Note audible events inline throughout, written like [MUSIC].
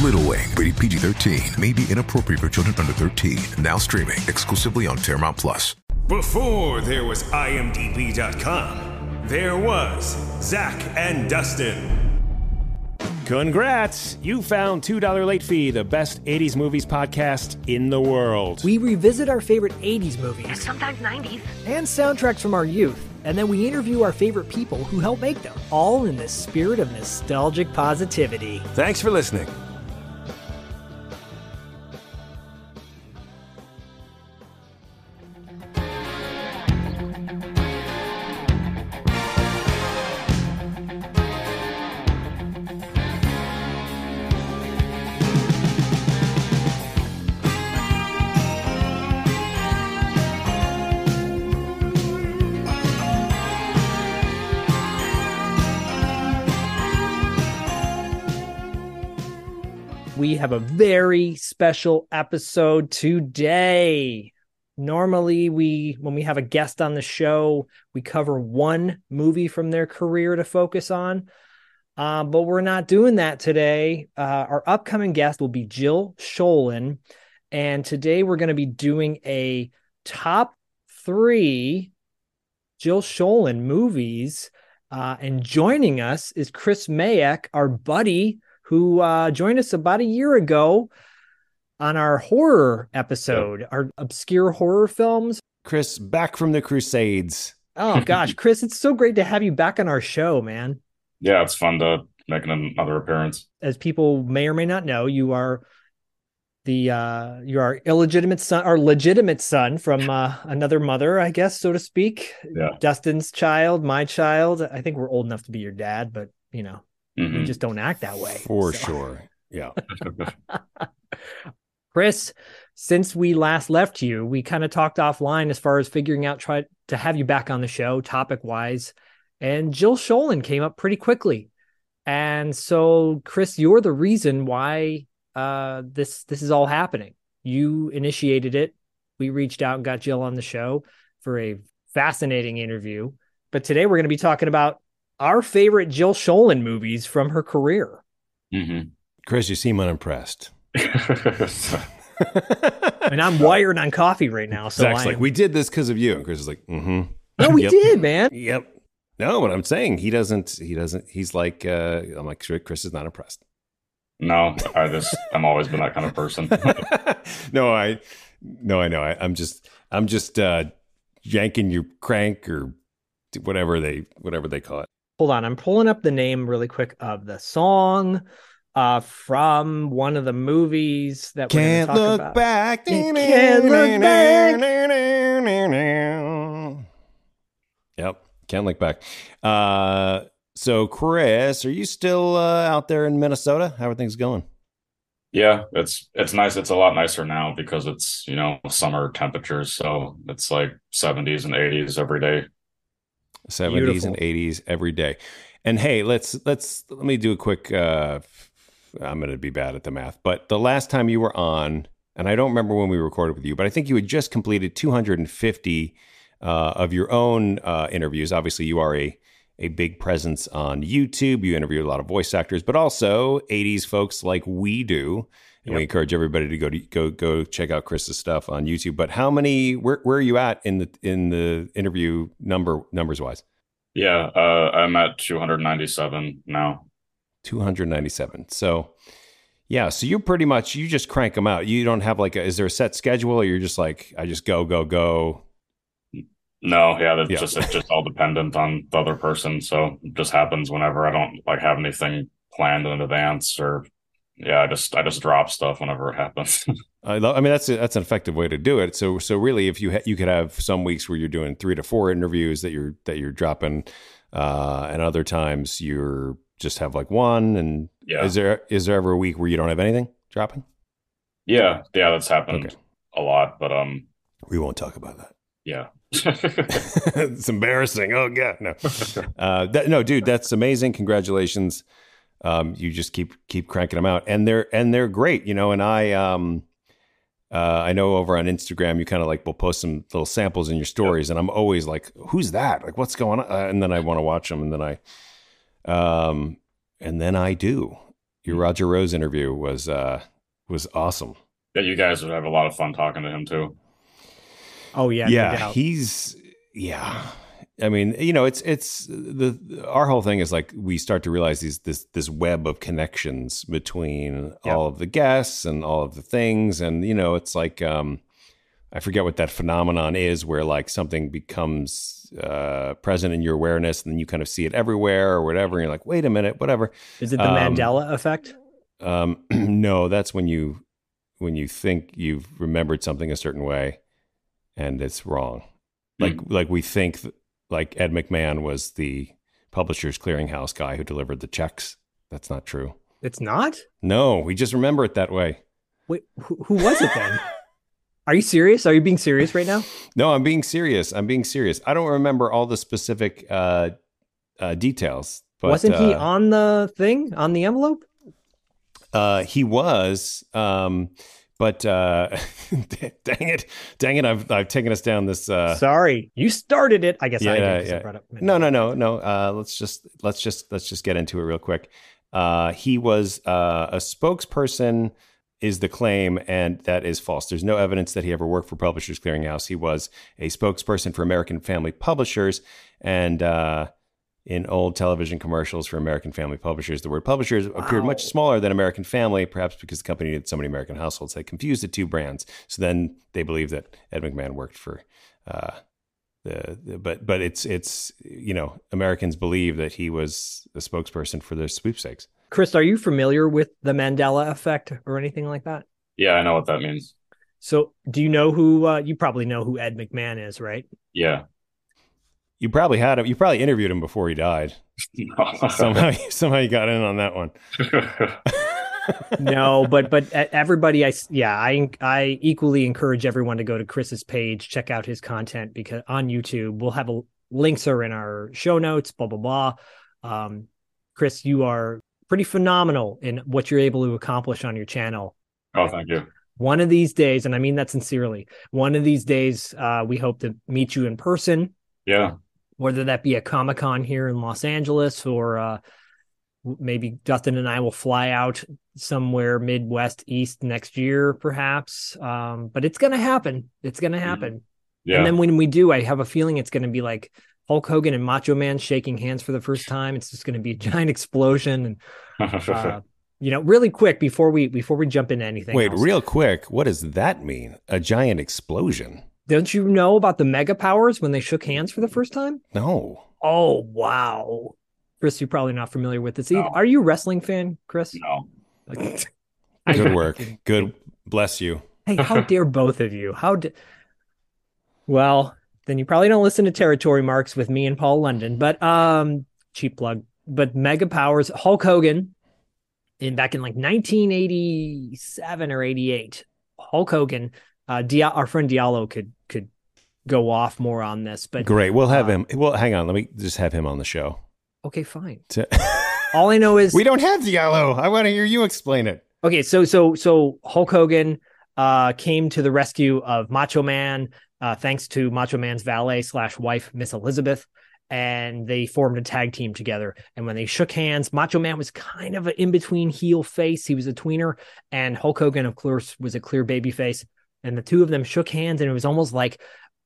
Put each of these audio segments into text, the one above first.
Little Wing, rated PG 13, may be inappropriate for children under 13. Now streaming exclusively on Paramount Plus. Before there was IMDb.com, there was Zach and Dustin. Congrats! You found $2 Late Fee, the best 80s movies podcast in the world. We revisit our favorite 80s movies sometimes 90s. and soundtracks from our youth, and then we interview our favorite people who helped make them, all in the spirit of nostalgic positivity. Thanks for listening. Have a very special episode today. Normally, we when we have a guest on the show, we cover one movie from their career to focus on. Um, but we're not doing that today. Uh, our upcoming guest will be Jill Schoelen, and today we're going to be doing a top three Jill Schoelen movies. Uh, and joining us is Chris Mayek, our buddy, who uh, joined us about a year ago on our horror episode, our obscure horror films. Chris, back from the Crusades. Oh [LAUGHS] gosh, Chris, it's so great to have you back on our show, man. Yeah, it's fun to make another appearance. As people may or may not know, you are the uh you are illegitimate son or legitimate son from uh, another mother, I guess, so to speak. Yeah. Dustin's child, my child. I think we're old enough to be your dad, but you know, we Mhm. just don't act that way. For So- sure. Yeah. [LAUGHS] Chris, since we last left you, we kind of talked offline as far as figuring out try to have you back on the show topic wise. And Jill Schoelen came up pretty quickly. And so, Chris, you're the reason why uh, this this is all happening. You initiated it. We reached out and got Jill on the show for a fascinating interview. But today we're going to be talking about our favorite Jill Schoelen movies from her career. Mhm. Chris, you seem unimpressed. [LAUGHS] [LAUGHS] And I'm wired on coffee right now. So Zach's I like, am- we did this because of you. And Chris is like, mm-hmm. no, we [LAUGHS] Yep. did, man. Yep. No, what I'm saying, he doesn't, he doesn't, he's like, uh, I'm like, Chris is not impressed. no, I just I've always been that kind of person. no, I, no, I know. I, I'm just, I'm just, uh, yanking your crank or whatever they, whatever they call it. Hold on i'm pulling up the name really quick of the song uh from one of the movies that we're Can't gonna talk look about. back. Can't look back. [LAUGHS] Yep. Can't look back. Uh, so Chris, are you still uh, out there in Minnesota? How are things going? yeah, it's it's nice. It's a lot nicer now because it's you know summer temperatures, so it's like 70s and 80s every day. 70s Beautiful. and 80s every day. And hey, let's let's let me do a quick uh I'm going to be bad at the math, but the last time you were on and I don't remember when we recorded with you, but I think you had just completed 250 uh, of your own uh, interviews. Obviously, you are a a big presence on YouTube. You interview a lot of voice actors, but also 80s folks like we do. And we encourage everybody to go to go go check out Chris's stuff on YouTube. But how many? Where where are you at in the in the interview number numbers wise? Yeah, uh, I'm at 297 now. 297. So, yeah. So you pretty much you just crank them out. You don't have like a. Is there a set schedule, or you're just like I just go go go? No, yeah, that's Yeah. just it's just all dependent on the other person. So it just happens whenever I don't like have anything planned in advance, or yeah, I just I just drop stuff whenever it happens. [LAUGHS] I, love, I mean, that's a, that's an effective way to do it. So, so really, if you ha- you could have some weeks where you're doing three to four interviews that you're that you're dropping, uh, and other times you're just have like one. And Yeah. is there is there ever a week where you don't have anything dropping? yeah, yeah, that's happened Okay. a lot, but um, We won't talk about that. yeah, [LAUGHS] [LAUGHS] it's embarrassing. Oh god, no, uh, that, no, dude, that's amazing. Congratulations. Um, you just keep keep cranking them out, and they're and they're great. You know, and I um, uh, I know over on Instagram you kind of like will post some little samples in your stories, and I'm always like, who's that? Like, what's going on? Uh, and then I want to watch them, and then I, um, and then I do. Your Roger Rose interview was uh was awesome. yeah. You guys would have a lot of fun talking to him too. Oh yeah, yeah, doubt. he's yeah. I mean, you know, it's it's the our whole thing is like we start to realize these this this web of connections between Yeah. all of the guests and all of the things, and you know, it's like um, I forget what that phenomenon is, where like something becomes uh, present in your awareness, and then you kind of see it everywhere or whatever, and you're like, wait a minute, whatever. Is it the um, Mandela effect? Um, [CLEARS THROAT] no, that's when you when you think you've remembered something a certain way, and it's wrong. Like like we think th- like Ed McMahon was the Publishers Clearinghouse guy who delivered the checks. That's not true. It's not. No, we just remember it that way. Wait, who, who was it then? [LAUGHS] Are you serious? Are you being serious right now? No, I'm being serious. I'm being serious. I don't remember all the specific uh, uh, details. But, Wasn't he uh, on the thing on the envelope? Uh, he was, um, but uh, [LAUGHS] dang it, dang it! I've I've taken us down this. Uh, Sorry, you started it. I guess I yeah, did. I yeah. brought up no, no, no, no. Uh, let's just let's just let's just get into it real quick. Uh, he was uh, a spokesperson, is the claim, and that is false. There's no evidence that he ever worked for Publishers Clearinghouse. He was a spokesperson for American Family Publishers, and uh, in old television commercials for American Family Publishers, the word publishers appeared much smaller than American Family, perhaps because the company needed so many American households. They confused the two brands. So then they believed that Ed McMahon worked for. Uh, the, the but but it's it's you know Americans believe that he was the spokesperson for the sweepstakes. Chris, are you familiar with the Mandela effect or anything like that? Yeah, I know what that means. So, do you know who? Uh, you probably know who Ed McMahon is, right? Yeah. You probably had him. You probably interviewed him before he died. [LAUGHS] Somehow [LAUGHS] somehow you got in on that one. [LAUGHS] no, but but everybody, I yeah, I I equally encourage everyone to go to Chris's page, check out his content because on YouTube we'll have a, links are in our show notes. Blah blah blah. Um, Chris, you are pretty phenomenal in what you're able to accomplish on your channel. oh, thank you. One of these days, and I mean that sincerely, one of these days, uh, we hope to meet you in person, Yeah. Whether that be a Comic Con here in Los Angeles or uh, maybe Dustin and I will fly out somewhere Midwest East next year, perhaps. Um, but it's going to happen. It's going to happen. Yeah. And then when we do, I have a feeling it's going to be like Hulk Hogan and Macho Man shaking hands for the first time. It's just going to be a [LAUGHS] giant explosion. And, uh, [LAUGHS] you know, really quick before we before we jump into anything. Wait, else. real quick, what does that mean? A giant explosion? Don't you know about the mega powers when they shook hands for the first time? No. Oh wow, Chris, you're probably not familiar with this. either. No. Are you a wrestling fan, Chris? no. [LAUGHS] Good work. Good. Bless you. Hey, how [LAUGHS] dare both of you? How d- Well, then you probably don't listen to Territory Marks with me and Paul London, but um cheap plug. But Mega Powers, Hulk Hogan in back in like 1987 or 88. Hulk Hogan, uh Dia- our friend Diallo could could go off more on this, but Great. We'll have uh, him. Well, hang on. Let me just have him on the show. okay, fine. [LAUGHS] To- All I know is we don't have Diallo. I want to hear you explain it. Okay, so so so Hulk Hogan uh came to the rescue of Macho Man, uh, thanks to Macho Man's valet slash wife, Miss Elizabeth, and they formed a tag team together. And when they shook hands, Macho Man was kind of an in between heel face. He was a tweener, and Hulk Hogan, of course, was a clear baby face. And the two of them shook hands, and it was almost like,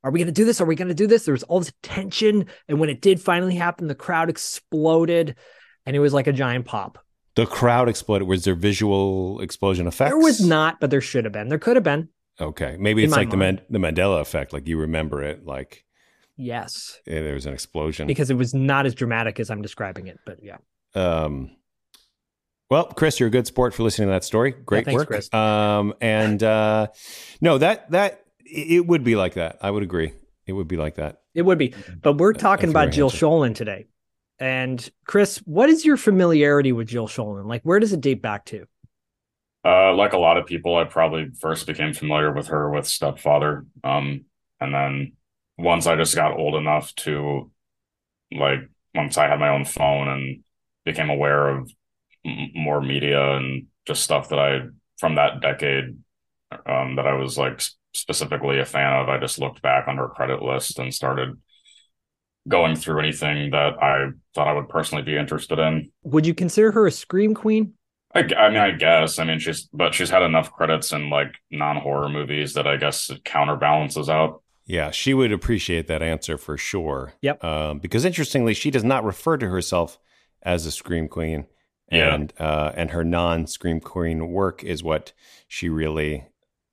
"Are we going to do this? Are we going to do this?" There was all this tension, and when it did finally happen, the crowd exploded, and it was like a giant pop. The crowd exploded. Was there visual explosion effects? There was not, but there should have been. There could have been. Okay, maybe it's like the Man- the Mandela effect. Like you remember it. Like Yes, Yeah, there was an explosion. because it was not as dramatic as I'm describing it, but yeah. Um, well, Chris, you're a good sport for listening to that story. Great thanks, work. Chris. Um, and uh, no, that that it would be like that. I would agree. It would be like that. It would be. But we're talking about Jill answer. Schoelen today. And Chris, what is your familiarity with Jill Schoelen? Like, where does it date back to? Uh, like a lot of people, I probably first became familiar with her with Stepfather. Um, and then once I just got old enough to, like, once I had my own phone and became aware of m- more media and just stuff that I from that decade, um, that I was like specifically a fan of, I just looked back on her credit list and started going through anything that I thought I would personally be interested in. Would you consider her a scream queen? I mean, I guess. I mean, she's, but she's had enough credits in like non horror movies that I guess it counterbalances out. Yeah, she would appreciate that answer for sure. Yep. Um, because interestingly, she does not refer to herself as a scream queen, Yeah. and uh, and her non scream queen work is what she really,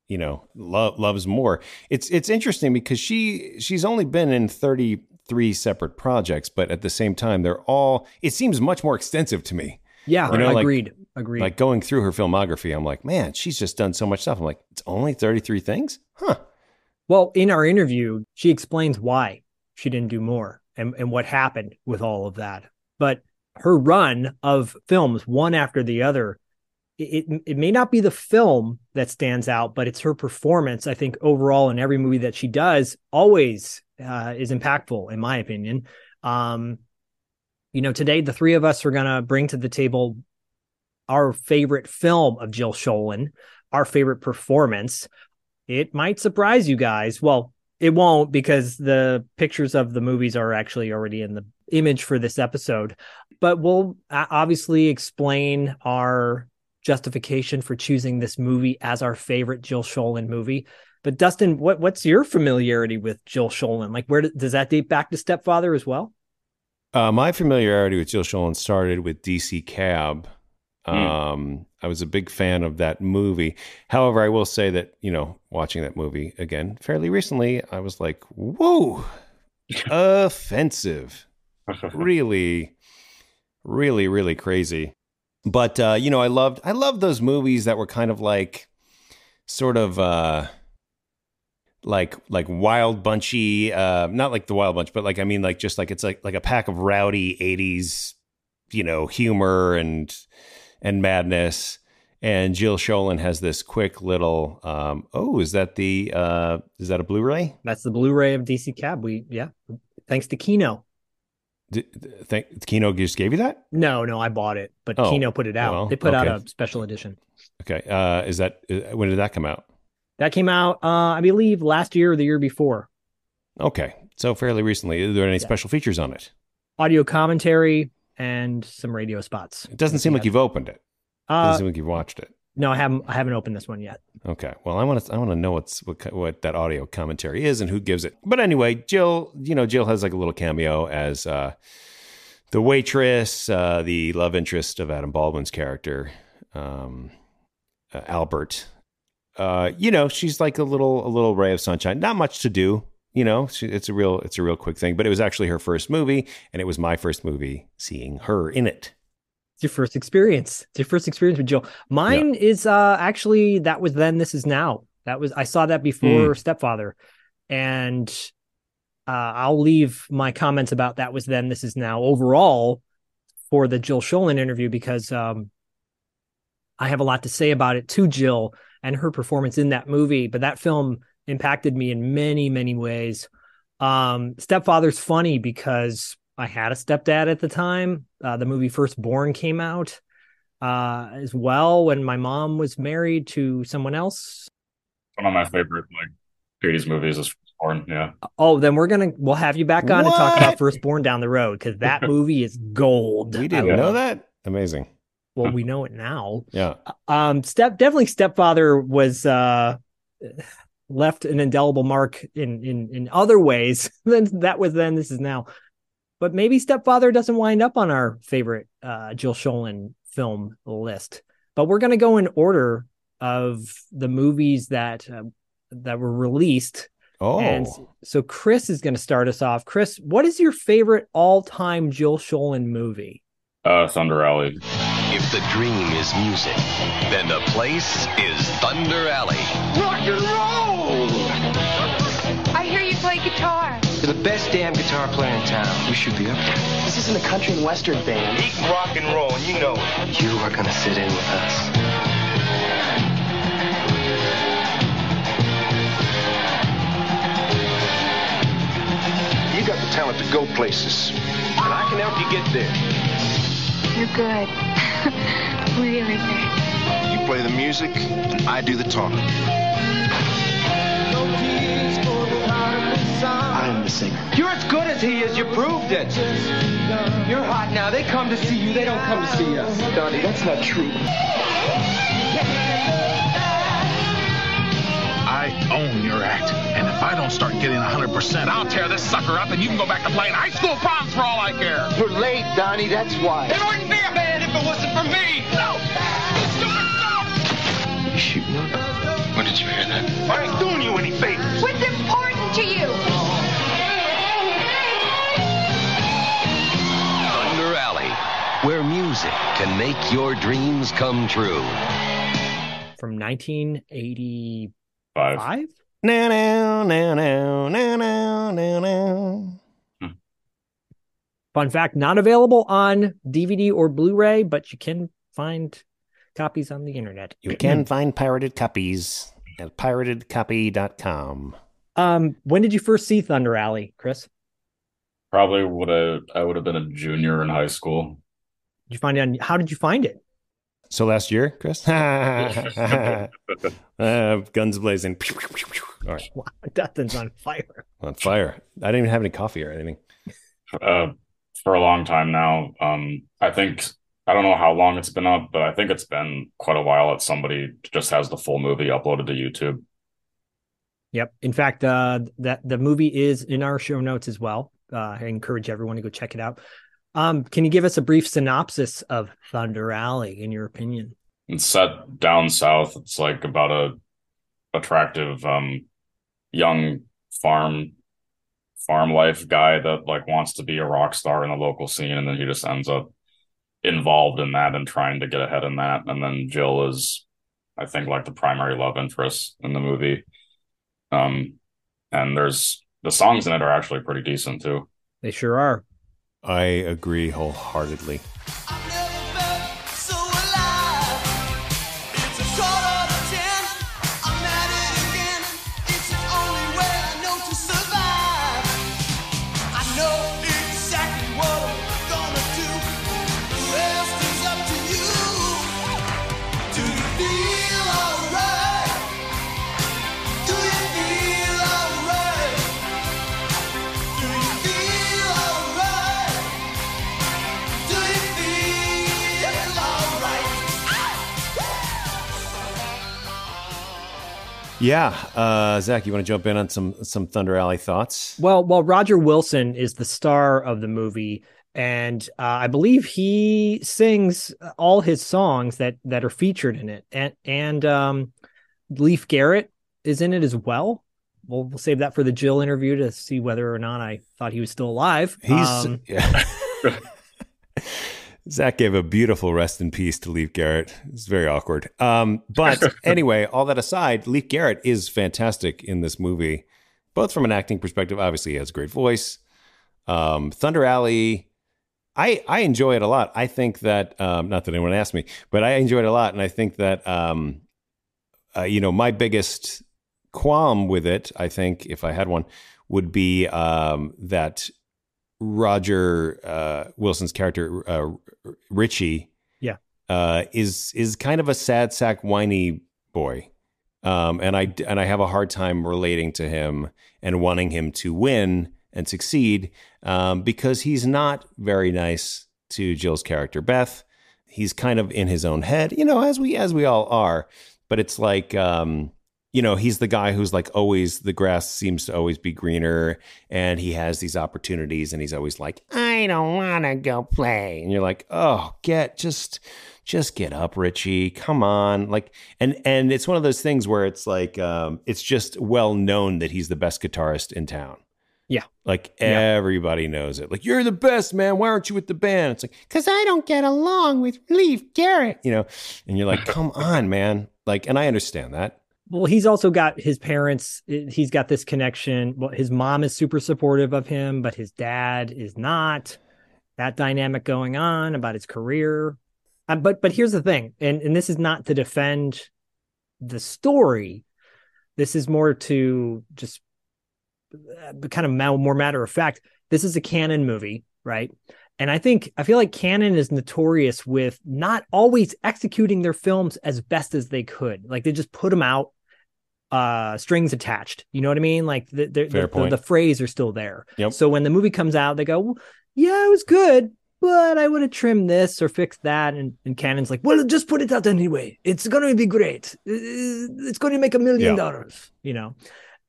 you know, lo- loves more. It's it's interesting because she she's only been in thirty three separate projects, but at the same time, they're all. It seems much more extensive to me. Yeah, You know, like- agreed. agreed. Like going through her filmography, I'm like, man, she's just done so much stuff. I'm like, it's only thirty three things, huh? well, in our interview, she explains why she didn't do more and, and what happened with all of that. But her run of films, one after the other, it, it, may not be the film that stands out, but it's her performance. I think overall in every movie that she does always uh, is impactful, in my opinion. Um, you know, today the three of us are going to bring to the table our favorite film of Jill Schoelen, our favorite performance. It might surprise you guys. Well, it won't because the pictures of the movies are actually already in the image for this episode. But we'll uh, obviously explain our justification for choosing this movie as our favorite Jill Schoelen movie. But Dustin, what what's your familiarity with Jill Schoelen? Like, where do- does that date back to Stepfather as well? Uh, my familiarity with Jill Schoelen started with DC Cab. Hmm. Um, I was a big fan of that movie. However, I will say that, you know, watching that movie again fairly recently, I was like, whoa, [LAUGHS] offensive. really, really, really crazy. But uh, you know, I loved I loved those movies that were kind of like sort of uh like like wild bunchy uh not like the wild bunch but like i mean like just like it's like like a pack of rowdy 80s you know humor and and madness and jill sholin has this quick little um oh is that the uh is that a blu-ray That's the Blu-ray of DC Cab. We yeah, thanks to Kino. D- think kino just gave you that No, no, I bought it, but Oh, Kino put it out. well, they put out a special edition. okay uh is that uh, when did that come out That came out, uh, I believe, last year or the year before. okay so fairly recently are there any Yeah. special features on it Audio commentary and some radio spots. it doesn't seem like you've opened it doesn't Uh, seem like you've watched it no, I haven't. I haven't opened this one yet. Okay. Well, I want to I want to know what's what what that audio commentary is and who gives it. But anyway, Jill, you know, Jill has like a little cameo as uh the waitress, uh the love interest of Adam Baldwin's character, um uh, Albert. Uh you know, she's like a little a little ray of sunshine. Not much to do, you know. She, it's a real it's a real quick thing, but it was actually her first movie and it was my first movie seeing her in it. Your first experience. It's your first experience with Jill. Mine is uh actually that was then. This is now. That was I saw that before Stepfather, and uh, I'll leave my comments about that was then. This is now overall for the Jill Schoelen interview because um I have a lot to say about it to Jill and her performance in that movie. But that film impacted me in many many ways. Um, Stepfather's funny because I had a stepdad at the time. Uh, the movie First Born came out uh, as well when my mom was married to someone else. One of my favorite like 80s movies is Born. Yeah. Oh, then we're gonna we'll have you back on to talk about What? Firstborn down the road because that [LAUGHS] movie is gold. We didn't know that? Amazing. Well, we know it now. Yeah. Um, step definitely stepfather was uh left an indelible mark in in in other ways [LAUGHS] than that was then. This is now, but maybe stepfather doesn't wind up on our favorite uh Jill Schoelen film list. But we're gonna go in order of the movies that uh, that were released Oh, And so Chris is going to start us off. Chris, what is your favorite all-time Jill Schoelen movie? Uh, Thunder Alley. If the dream is music, then the place is Thunder Alley. Rock and roll! I hear you play guitar. You're the best damn guitar player in town. We should be up there. This isn't a country and western band. He can rock and roll, and you know it. You are gonna sit in with us. You got the talent to go places, and I can help you get there. You're good. [LAUGHS] really good. You play the music, and I do the talking. I am the singer. You're as good as he is. You proved it. You're hot now. They come to see you. They don't come to see us. Donnie, that's not true. I own your act. And if I don't start getting 100%, I'll tear this sucker up and you can go back to playing high school proms for all I care. You're late, Donnie. That's why. It wouldn't be a band if it wasn't for me. No. You shooting up? When did you hear that? I ain't doing you any favors. What's important to you? Make your dreams come true. From 1985? Five. now, now, now, now, now, now, now, now. Fun fact, not available on DVD or Blu-ray, but you can find copies on the internet. You can [CLEARS THROAT] find pirated copies at piratedcopy.com. Um, when did you first see Thunder Alley, Chris? Probably would have. I would have been a junior in high school. Did you find it on how did you find it? So last year, Chris? [LAUGHS] uh, guns blazing. [LAUGHS] All right. Wow, Dustin's on fire. On fire. I didn't even have any coffee or anything. Uh, for a long time now. Um, I think I don't know how long it's been up, but I think it's been quite a while that somebody just has the full movie uploaded to YouTube. Yep. In fact, uh, that the movie is in our show notes as well. Uh, I encourage everyone to go check it out. Um, can you give us a brief synopsis of Thunder Alley, in your opinion? It's set down south. It's like about a attractive um young farm farm life guy that like wants to be a rock star in the local scene and then he just ends up involved in that and trying to get ahead in that and then Jill is I think like the primary love interest in the movie. Um and there's the songs in it are actually pretty decent too. They sure are. I agree wholeheartedly. Yeah, uh, Zach, you want to jump in on some some Thunder Alley thoughts? Well, well, Roger Wilson is the star of the movie, and uh, I believe he sings all his songs that that are featured in it, and and um, Leif Garrett is in it as well. We'll, we'll save that for the Jill interview to see whether or not I thought he was still alive. He's Um, [LAUGHS] yeah. [LAUGHS] Zach gave a beautiful rest in peace to Leif Garrett. It's very awkward. Um, but [LAUGHS] anyway, all that aside, Leif Garrett is fantastic in this movie, both from an acting perspective. Obviously, he has a great voice. Um, Thunder Alley, I I enjoy it a lot. I think that um, not that anyone asked me, but I enjoy it a lot, and I think that um, uh, you know my biggest qualm with it, I think if I had one, would be um, that Roger uh, Wilson's character uh, Richie, Yeah. uh, is is kind of a sad sack, whiny boy, um, and I and I have a hard time relating to him and wanting him to win and succeed um, because he's not very nice to Jill's character Beth. He's kind of in his own head, you know, as we as we all are. But it's like um, you know, he's the guy who's like always the grass seems to always be greener and he has these opportunities and he's always like, I don't want to go play. And you're like, oh, get just just get up, Richie. Come on. Like, and, and it's one of those things where it's like, um, it's just well known that he's the best guitarist in town. Yeah. Like everybody knows it. Like, you're the best, man. Why aren't you with the band? It's like, because I don't get along with Leif Garrett, you know? And you're like, come on, man. Like, and I understand that. Well, he's also got his parents. He's got this connection. Well, his mom is super supportive of him, but his dad is not. That dynamic going on about his career. Um, but but here's the thing, and and this is not to defend the story. This is more to just uh, kind of more matter of fact. This is a Cannon movie, right? And I think I feel like Cannon is notorious with not always executing their films as best as they could. Like they just put them out, uh, strings attached. You know what I mean? Like the the, the, the, the phrase are still there. Yep. So when the movie comes out, they go, well, "Yeah, it was good, but I would have trimmed this or fixed that." And, and Cannon's like, "Well, just put it out anyway. It's gonna be great. It's going to make a million dollars." You know,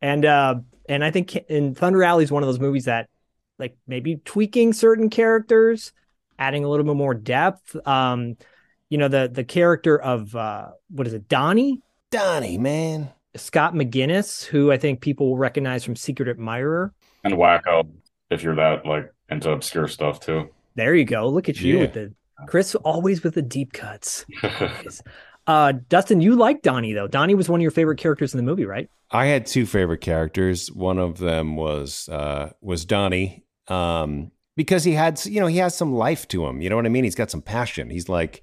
and uh, and I think in Thunder Alley is one of those movies that like maybe tweaking certain characters, adding a little bit more depth. Um, you know, the the character of uh what is it, Donnie? Donnie, man. Scott McGinnis, who I think people will recognize from Secret Admirer. And Wacko, if you're that like into obscure stuff too. There you go. Look at you Yeah. with the Chris always with the deep cuts. [LAUGHS] uh Dustin, you like Donnie though. Donnie was one of your favorite characters in the movie, right? I had two favorite characters. One of them was uh, was Donnie, um, because he had you know he has some life to him. You know what I mean? He's got some passion. He's like,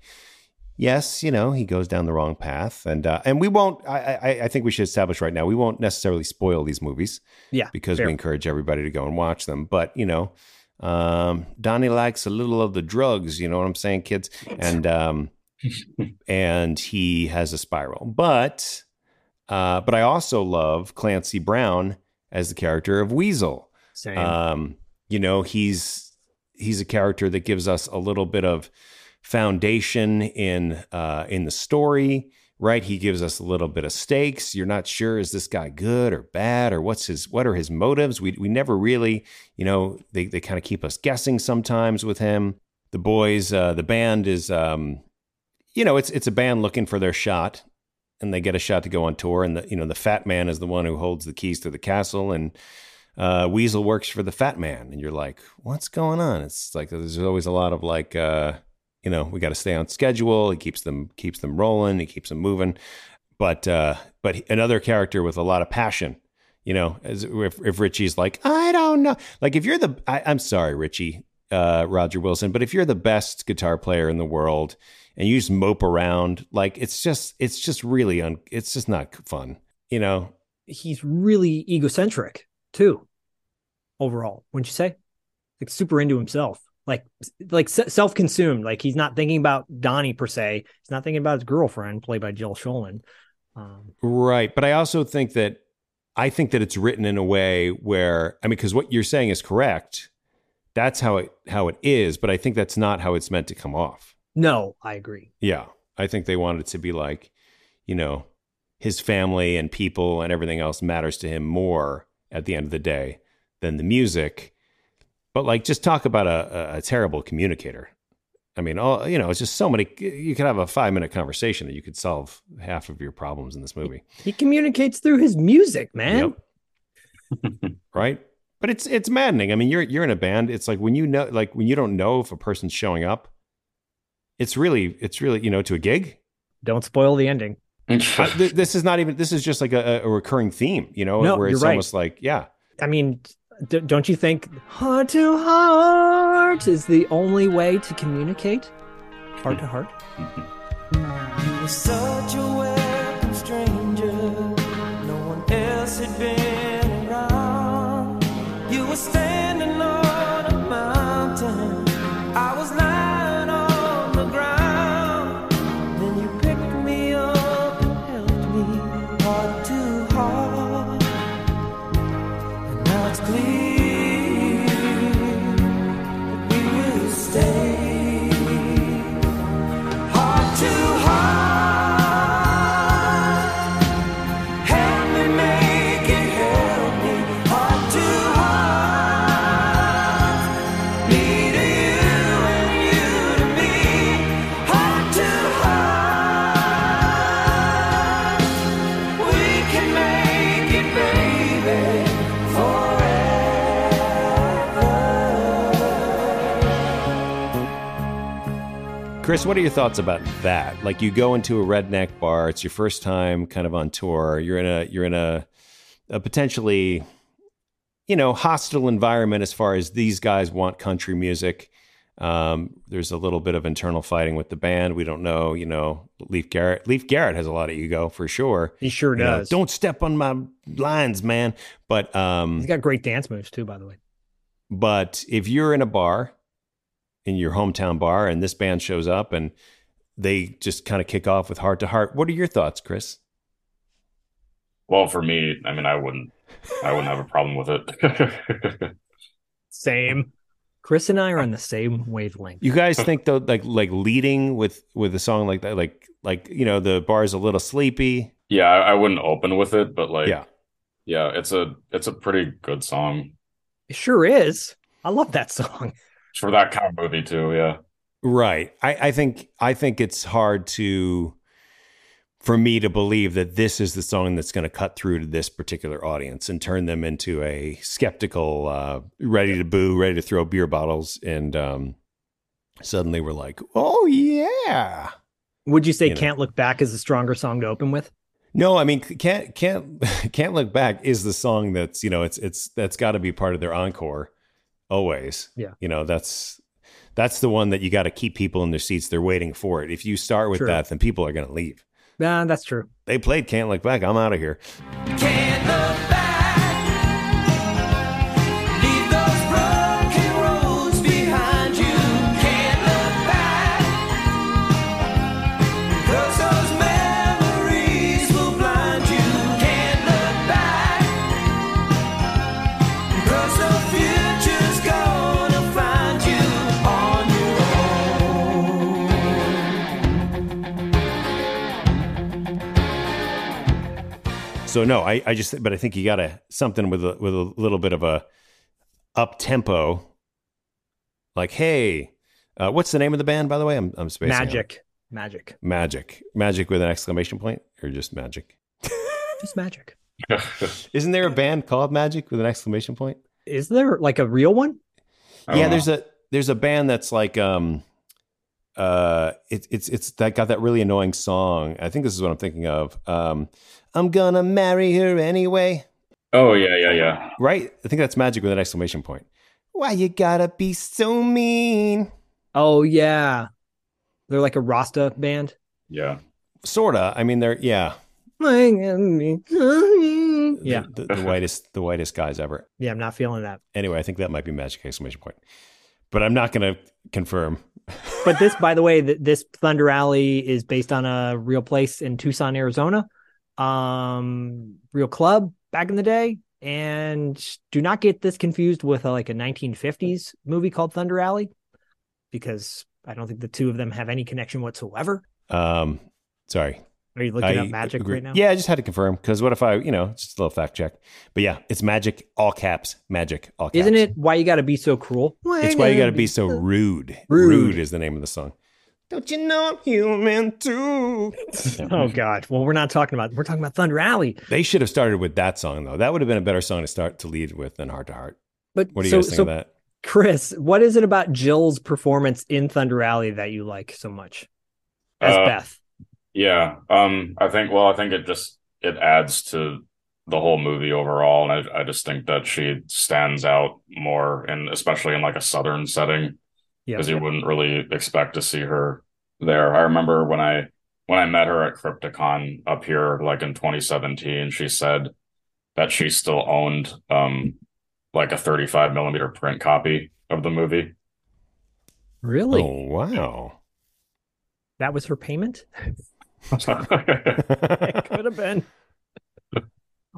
yes, you know, he goes down the wrong path, and uh, and we won't. I, I I think we should establish right now we won't necessarily spoil these movies. Yeah, because fair. we encourage everybody to go and watch them. But you know, um, Donnie likes a little of the drugs. You know what I'm saying, kids? And um, [LAUGHS] and he has a spiral, but. Uh, but I also love Clancy Brown as the character of Weasel. Same. Um, you know, he's he's a character that gives us a little bit of foundation in uh, in the story, right? He gives us a little bit of stakes. You're not sure is this guy good or bad or what's his what are his motives? We we never really, you know, they they kind of keep us guessing sometimes with him. The boys, uh, the band is, um, you know, it's it's a band looking for their shot and they get a shot to go on tour. And the you know the Fat Man is the one who holds the keys to the castle, and uh, Weasel works for the Fat Man. And you're like, what's going on? It's like there's always a lot of like, uh, you know, we got to stay on schedule. He keeps them keeps them rolling. He keeps them moving. But uh, but another character with a lot of passion. You know, as if, if Richie's like, I don't know, like if you're the, I, I'm sorry, Richie, uh, Roger Wilson, but if you're the best guitar player in the world and you just mope around like it's just it's just really un it's just not fun you know He's really egocentric too. Overall, wouldn't you say? Like super into himself. Like like self consumed. Like he's not thinking about Donnie per se. He's not thinking about his girlfriend, played by Jill Schoelen. Um, right but i also think that i think that it's written in a way where i mean because what you're saying is correct that's how it how it is but i think that's not how it's meant to come off no, I agree. Yeah. I think they wanted it to be like, you know, his family and people and everything else matters to him more at the end of the day than the music. But like, just talk about a, a, terrible communicator. I mean, all you know, it's just so many. You could have a five minute conversation and you could solve half of your problems in this movie. He communicates through his music, man. Yep. [LAUGHS] right. But it's it's maddening. I mean, you're you're in a band. It's like when you know, like when you don't know if a person's showing up. It's really, it's really, you know, to a gig. Don't spoil the ending. Uh, th- this is not even. This is just like a, a recurring theme, you know, No, where it's you're right. almost like, yeah, I mean, d- don't you think heart to heart is the only way to communicate? Heart to heart. Chris, what are your thoughts about that? Like you go into a redneck bar, it's your first time kind of on tour. You're in a you're in a, a potentially you know, hostile environment as far as these guys want country music. Um, there's a little bit of internal fighting with the band. We don't know, you know, Leif Garrett. Leif Garrett has a lot of ego for sure. He sure You know, does. don't step on my lines, man. But um, He's got great dance moves too, by the way. but if you're in a bar, in your hometown bar, and this band shows up and they just kind of kick off with heart to heart, what are your thoughts, Chris? Well, for me, I mean, I wouldn't, I wouldn't have a problem with it. [LAUGHS] Same. Chris and I are on the same wavelength. You guys think though, like like leading with with a song like that, like like you know the bar's a little sleepy. yeah, I, I wouldn't open with it, but like, Yeah. yeah, it's a, it's a pretty good song It sure is. I love that song. For that kind of movie too. Yeah. Right. I, I think I think it's hard to for me to believe that this is the song that's going to cut through to this particular audience and turn them into a skeptical, uh, ready to boo, ready to throw beer bottles, and um, suddenly we're like, oh yeah. Would you say You "Can't Look Back" is a stronger song to open with? No, I mean can't can't [LAUGHS] can't look back is the song that's you know it's it's that's got to be part of their encore always. Yeah. you know that's that's the one that you got to keep people in their seats. They're waiting for it. If you start with True. that, then people are going to leave. Nah, that's true. They played Can't Look Back. I'm out of here. So no, I, I just but I think you got to something with a with a little bit of a up tempo. Like, hey, uh, what's the name of the band? By the way, I'm I'm spacing on it. Magic, magic, magic, magic with an exclamation point, or just magic. [LAUGHS] just magic. [LAUGHS] Isn't there a band called Magic with an exclamation point? Is there like a real one? I don't yeah, know. there's a there's a band that's like um uh it's it's it's that got that really annoying song. I think this is what I'm thinking of. Um I'm gonna marry her anyway. Oh yeah, yeah, yeah. Right? I think that's magic with an exclamation point. Why you gotta be so mean? Oh yeah, they're like a Rasta band. Yeah. Sorta. I mean they're yeah. Yeah, The, the whitest the whitest guys ever. yeah, I'm not feeling that. Anyway, I think that might be magic exclamation point. But I'm not gonna confirm. But this, by the way, th- this Thunder Alley is based on a real place in Tucson, Arizona, um, real club back in the day. And do not get this confused with a, like a 1950s movie called Thunder Alley, because I don't think the two of them have any connection whatsoever. Um sorry. Are you looking I up magic agree. right now? Yeah, I just had to confirm because what if I, you know, just a little fact check. But yeah, it's magic, all caps, magic, all caps. Isn't it why you got to be so cruel? It's why you got to be so rude. Rude. is the name of the song. Don't you know I'm human too? [LAUGHS] Oh God! Well, we're not talking about. We're talking about Thunder Alley. They should have started with that song though. That would have been a better song to start to lead with than Heart to Heart. But What do you so, guys think so of that? Chris, what is it about Jill's performance in Thunder Alley that you like so much as Uh, Beth? Yeah. Um, I think, well, I think it just, it adds to the whole movie overall. And I, I just think that she stands out more and especially in like a Southern setting Yeah. because you wouldn't really expect to see her there. I remember when I, when I met her at Crypticon up here, like in 2017, she said that she still owned, um, like a 35 millimeter print copy of the movie. Really? Oh wow. That was her payment? [LAUGHS] it could have been. [LAUGHS]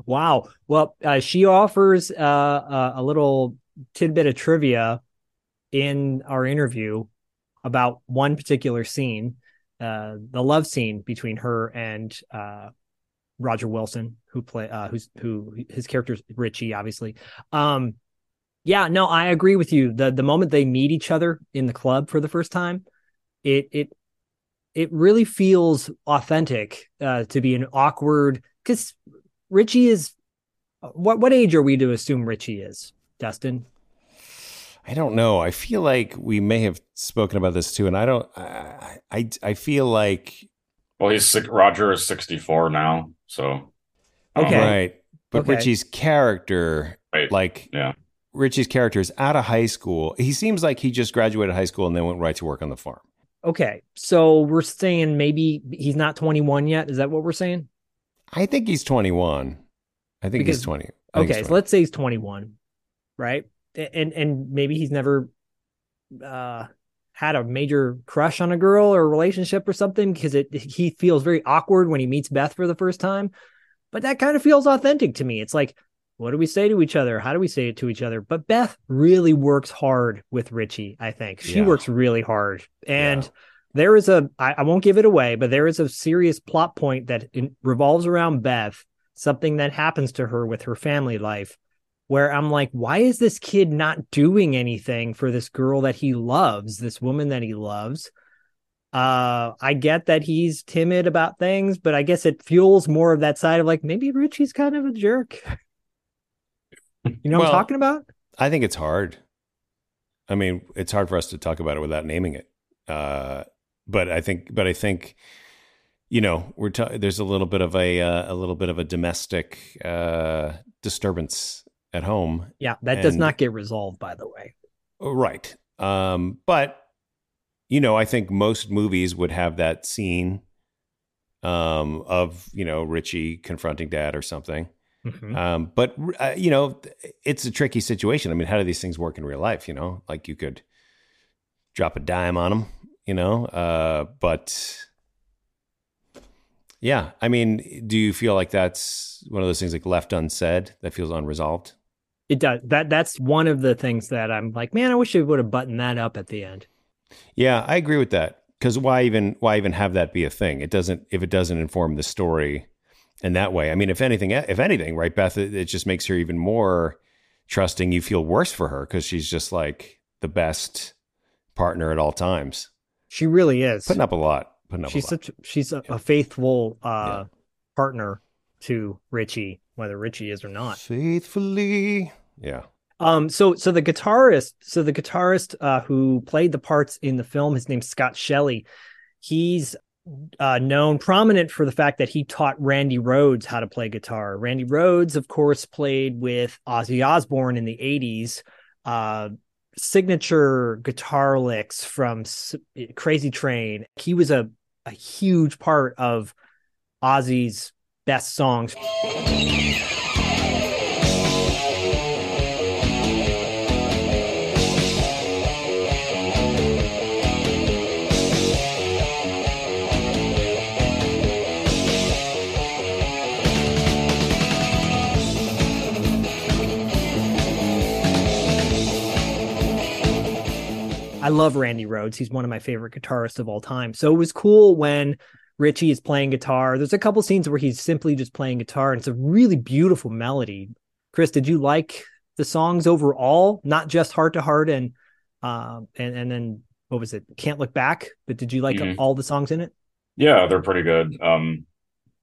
Wow. Well, uh, she offers uh, uh, a little tidbit of trivia in our interview about one particular scene, uh, the love scene between her and uh, Roger Wilson, who play uh, who's who his character's Richie, obviously. Um, yeah, no, I agree with you. the The moment they meet each other in the club for the first time, it it it really feels authentic uh, to be an awkward because Richie is what what age are we to assume Richie is Dustin? I don't know. I feel like we may have spoken about this too, and I don't. I I, I feel like Well, he's sick. Roger is 64 now, so Okay. right, but Okay. Richie's character, Right. like yeah, Richie's character, is out of high school. He seems like he just graduated high school and then went right to work on the farm. Okay. So we're saying maybe he's not 21 yet. Is that what we're saying? I think he's twenty one. I think Because- he's twenty. Think Okay. he's So let's say he's 21, right? And and maybe he's never uh had a major crush on a girl or a relationship or something because it he feels very awkward when he meets Beth for the first time. But that kind of feels authentic to me. It's like, what do we say to each other? How do we say it to each other? But Beth really works hard with Richie, I think. She Yeah. works really hard. And Yeah. there is a I, I won't give it away, but there is a serious plot point that in, revolves around Beth, something that happens to her with her family life, where I'm like, why is this kid not doing anything for this girl that he loves, this woman that he loves? Uh, I get that he's timid about things, but I guess it fuels more of that side of like maybe Richie's kind of a jerk. [LAUGHS] You know what I'm talking about? I think it's hard. I mean, it's hard for us to talk about it without naming it. Uh, but I think, but I think, you know, we're ta- there's a little bit of a uh, a little bit of a domestic uh, disturbance at home, Yeah, that does not get resolved, by the way. right? Um, but you know, I think most movies would have that scene um, of you know Richie confronting dad or something. Mhm. Um, but uh, you know, it's a tricky situation. I mean, how do these things work in real life? You know, like you could drop a dime on them. You know, uh, but yeah, I mean, do you feel like that's one of those things like left unsaid that feels unresolved? It does. That that's one of the things that I'm like, man, I wish they would have buttoned that up at the end. Yeah, I agree with that. Because why even why even have that be a thing? It doesn't if it doesn't inform the story in that way. I mean, if anything, if anything, right, Beth, it, it just makes her even more trusting. You feel worse for her because she's just like the best partner at all times, She really is. putting up a lot. Putting up she's a lot. such she's a, a faithful uh partner to Richie, whether Richie is or not. Faithfully, yeah. Um, so so the guitarist, so the guitarist uh, who played the parts in the film, his name's Scott Shelley. He's uh, known prominent for the fact that he taught Randy Rhoads how to play guitar. Randy Rhoads, of course, played with Ozzy Osbourne in the '80s. Uh, signature guitar licks from S- Crazy Train. He was a a huge part of Ozzy's best songs. I love Randy Rhoads. He's one of my favorite guitarists of all time. So it was cool when Richie is playing guitar. There's a couple scenes where he's simply just playing guitar, and it's a really beautiful melody. Chris, did you like the songs overall? Not just Heart to Heart and um and and then what was it? Can't Look Back. But did you like Mhm. all the songs in it? Yeah, they're pretty good. Um,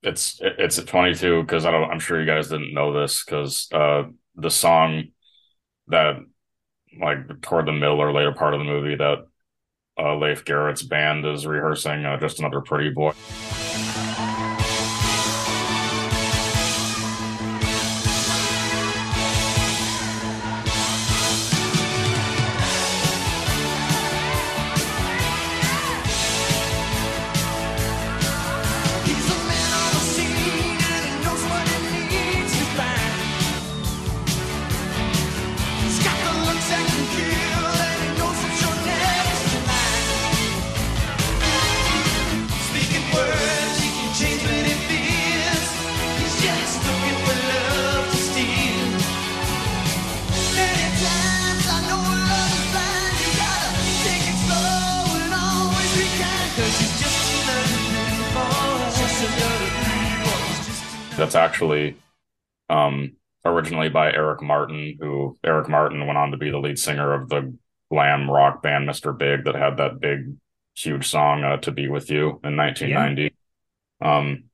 it's it's at 22 because I don't. I'm sure you guys didn't know this because uh, the song that like toward the middle or later part of the movie that uh, Leif Garrett's band is rehearsing, uh, just another pretty boy. By Eric Martin, who Eric Martin went on to be the lead singer of the glam rock band Mr. Big that had that big, huge song uh, "To Be With You" in 1990. Um,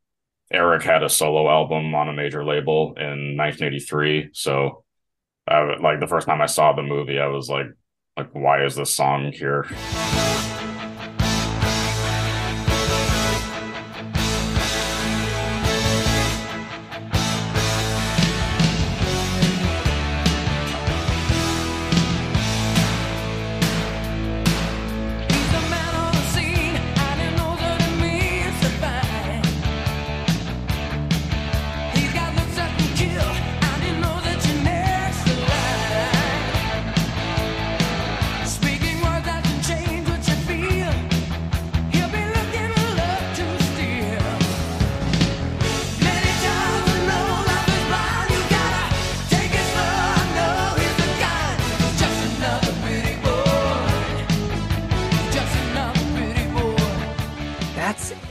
Eric had a solo album on a major label in 1983. So, like the first time I saw the movie, I was like like why is this song here?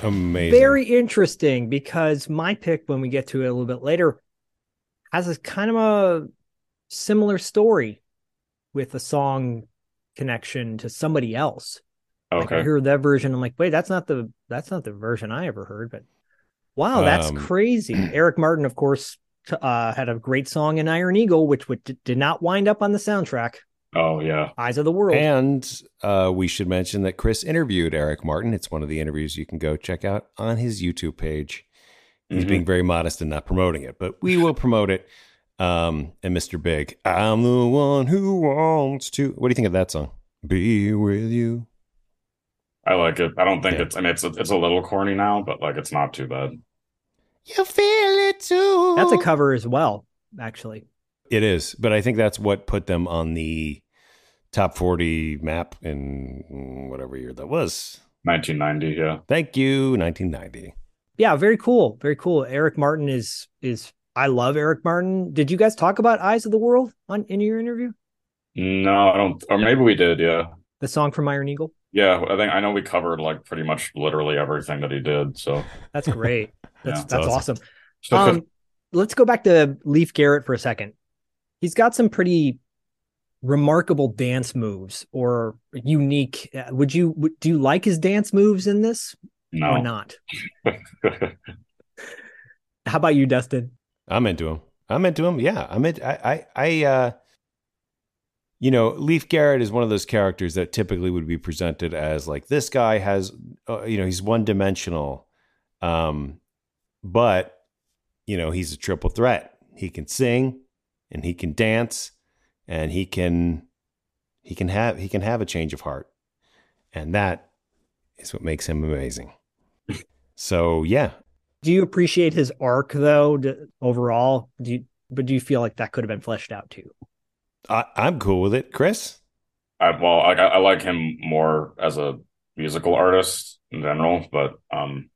Amazing. very interesting because my pick, when we get to it a little bit later, has a kind of a similar story with a song connection to somebody else. Like I Okay. hear that version, I'm like, wait, that's not the that's not the version I ever heard. But wow, that's Um, crazy. [CLEARS THROAT] Eric Martin, of course, uh, had a great song in Iron Eagle, which would, did not wind up on the soundtrack. Oh yeah. Eyes of the World. And uh, we should mention that Chris interviewed Eric Martin. It's one of the interviews you can go check out on his YouTube page. He's Mhm. being very modest and not promoting it, but we will promote it. Um, and Mr. Big, I'm the one who wants to. What do you think of that song? Be with you. I like it. I don't think Yeah. it's I mean it's a, it's a little corny now, but like it's not too bad. You feel it too. That's a cover as well, actually. It is, but I think that's what put them on the top 40 map in whatever year that was. 1990, yeah. Thank you, 1990. Yeah, very cool. Very cool. Eric Martin is is I love Eric Martin. Did you guys talk about Eyes of the World on in your interview? No, I don't or maybe we did, yeah. The song from Iron Eagle? Yeah, I think I know we covered like pretty much literally everything that he did. So That's great. [LAUGHS] That's Yeah. that's awesome. awesome. Um, let's go back to Leif Garrett for a second. He's got some pretty remarkable dance moves or unique. uh, Would you would, do you like his dance moves in this no. or not? [LAUGHS] How about you, Dustin? I'm into him. I'm into him. Yeah, I'm into I, I, I, uh, you know, Leif Garrett is one of those characters that typically would be presented as like this guy has, uh, you know, he's one dimensional, um, but you know, he's a triple threat. He can sing, and he can dance, and he can, he can have, he can have a change of heart, and that is what makes him amazing. So yeah, Do you appreciate his arc though? d overall, do you, but do you feel like that could have been fleshed out too? I, I'm cool with it, Chris. I, well, I, I like him more as a musical artist in general, but um,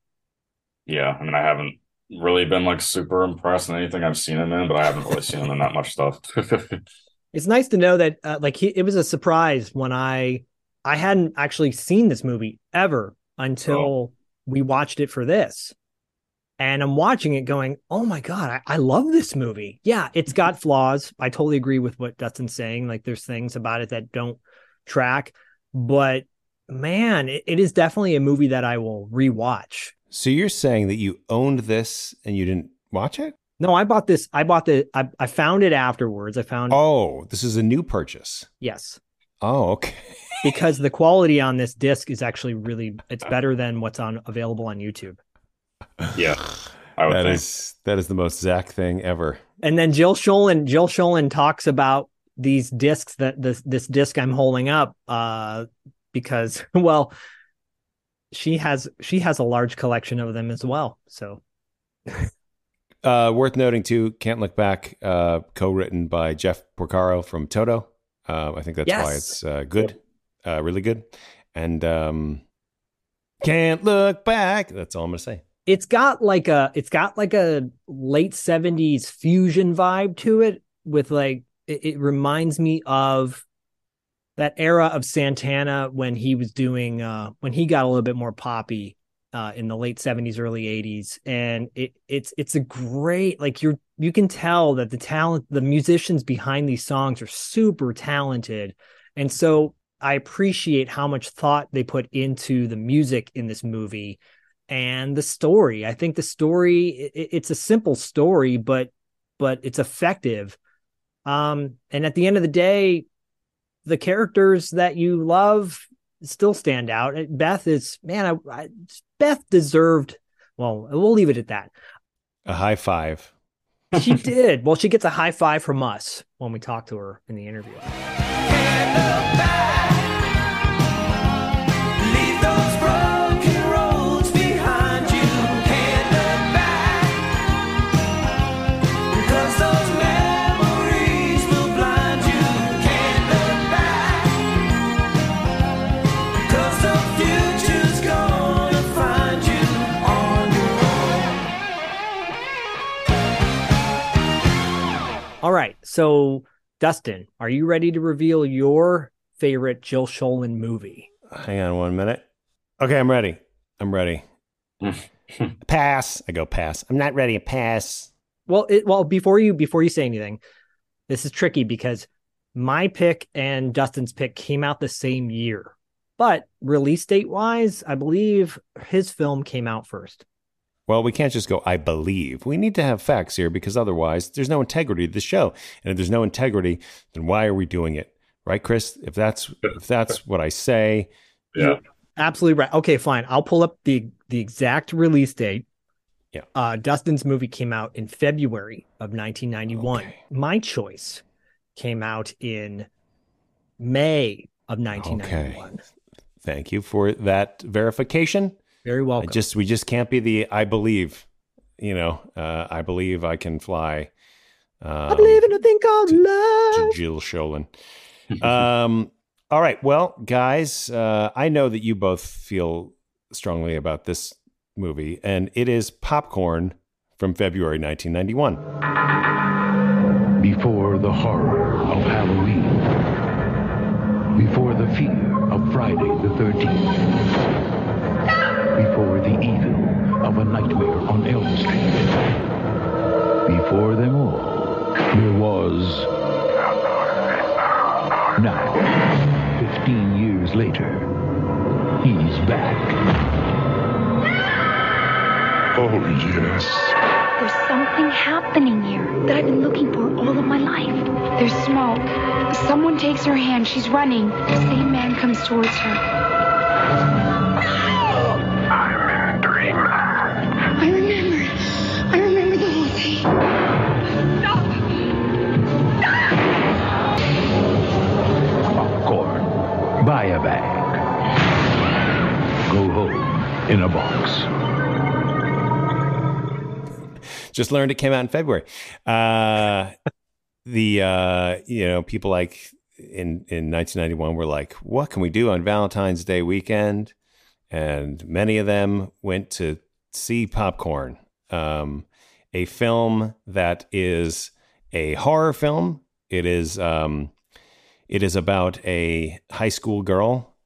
yeah, I mean, I haven't really been like super impressed in anything I've seen him in, but I haven't really seen him in that much stuff. [LAUGHS] It's nice to know that uh, like he, it was a surprise when I I hadn't actually seen this movie ever until we watched it for this. And I'm watching it going, oh my God, I, I love this movie. Yeah, it's got flaws. I totally agree with what Dustin's saying. Like there's things about it that don't track, but man, it, it is definitely a movie that I will rewatch. So you're saying that you owned this and you didn't watch it? No, I bought this. I bought the. I, I found it afterwards. I found Oh, this is a new purchase. yes, Oh, okay. [LAUGHS] because the quality on this disc is actually really. It's better than what's on available on YouTube. yeah, I would That think. is that is the most Zach thing ever. And then Jill Schoelen. Jill Schoelen talks about these discs that this this disc I'm holding up. Uh, because [LAUGHS] well, she has she has a large collection of them as well. So [LAUGHS] Uh, worth noting too, Can't Look Back, uh, co-written by Jeff Porcaro from Toto. Uh, I think that's why it's uh, good, uh, really good. And um, Can't Look Back. That's all I'm gonna say. it's got like a it's got like a late 70s fusion vibe to it with like it, it reminds me of that era of Santana when he was doing uh when he got a little bit more poppy uh in the late 70s early 80s and it it's it's a great like you're you can tell that the talent the musicians behind these songs are super talented and so I appreciate how much thought they put into the music in this movie and the story. I think the story it, it's a simple story, but but it's effective. Um, and at the end of the day, the characters that you love still stand out. Beth is man, I, I, Beth deserved. Well, we'll leave it at that. A high five. She did. Well, she gets a high five from us when we talk to her in the interview. All right. So, Dustin, are you ready to reveal your favorite Jill Schoelen movie? Hang on one minute. Okay, I'm ready. I'm ready. [LAUGHS] pass. I go pass. I'm not ready to pass. Well, it, well, before you before you say anything, this is tricky because my pick and Dustin's pick came out the same year, but release date wise, I believe his film came out first. Well, we can't just go, I believe. We need to have facts here because otherwise there's no integrity to the show. And if there's no integrity, then why are we doing it? Right, Chris? If that's if that's what I say, Yeah. Absolutely right. Okay, fine. I'll pull up the the exact release date. Yeah. Uh, Dustin's movie came out in February of 1991. My choice came out in May of 1991. Okay. thank you for that verification. Very I welcome. just we just can't be the I believe, you know, uh, I believe I can fly. Um, I believe in a thing called love. to Jill Schoelen. um, all right, well, guys, uh, I know that you both feel strongly about this movie, and it is Popcorn from February 1991. Before the horror of Halloween. Before the fear of Friday the 13th. Before the evil of a nightmare on Elm Street. Before them all, there was. Now, 15 years later, he's back. Oh, yes. There's something happening here that I've been looking for all of my life. There's smoke. Someone takes her hand. She's running. The same man comes towards her. In a box. Just learned it came out in February. Uh, the uh, you know people like in in 1991 were like, what can we do on Valentine's Day weekend? And many of them went to see Popcorn, um, a film that is a horror film. It is um, it is about a high school girl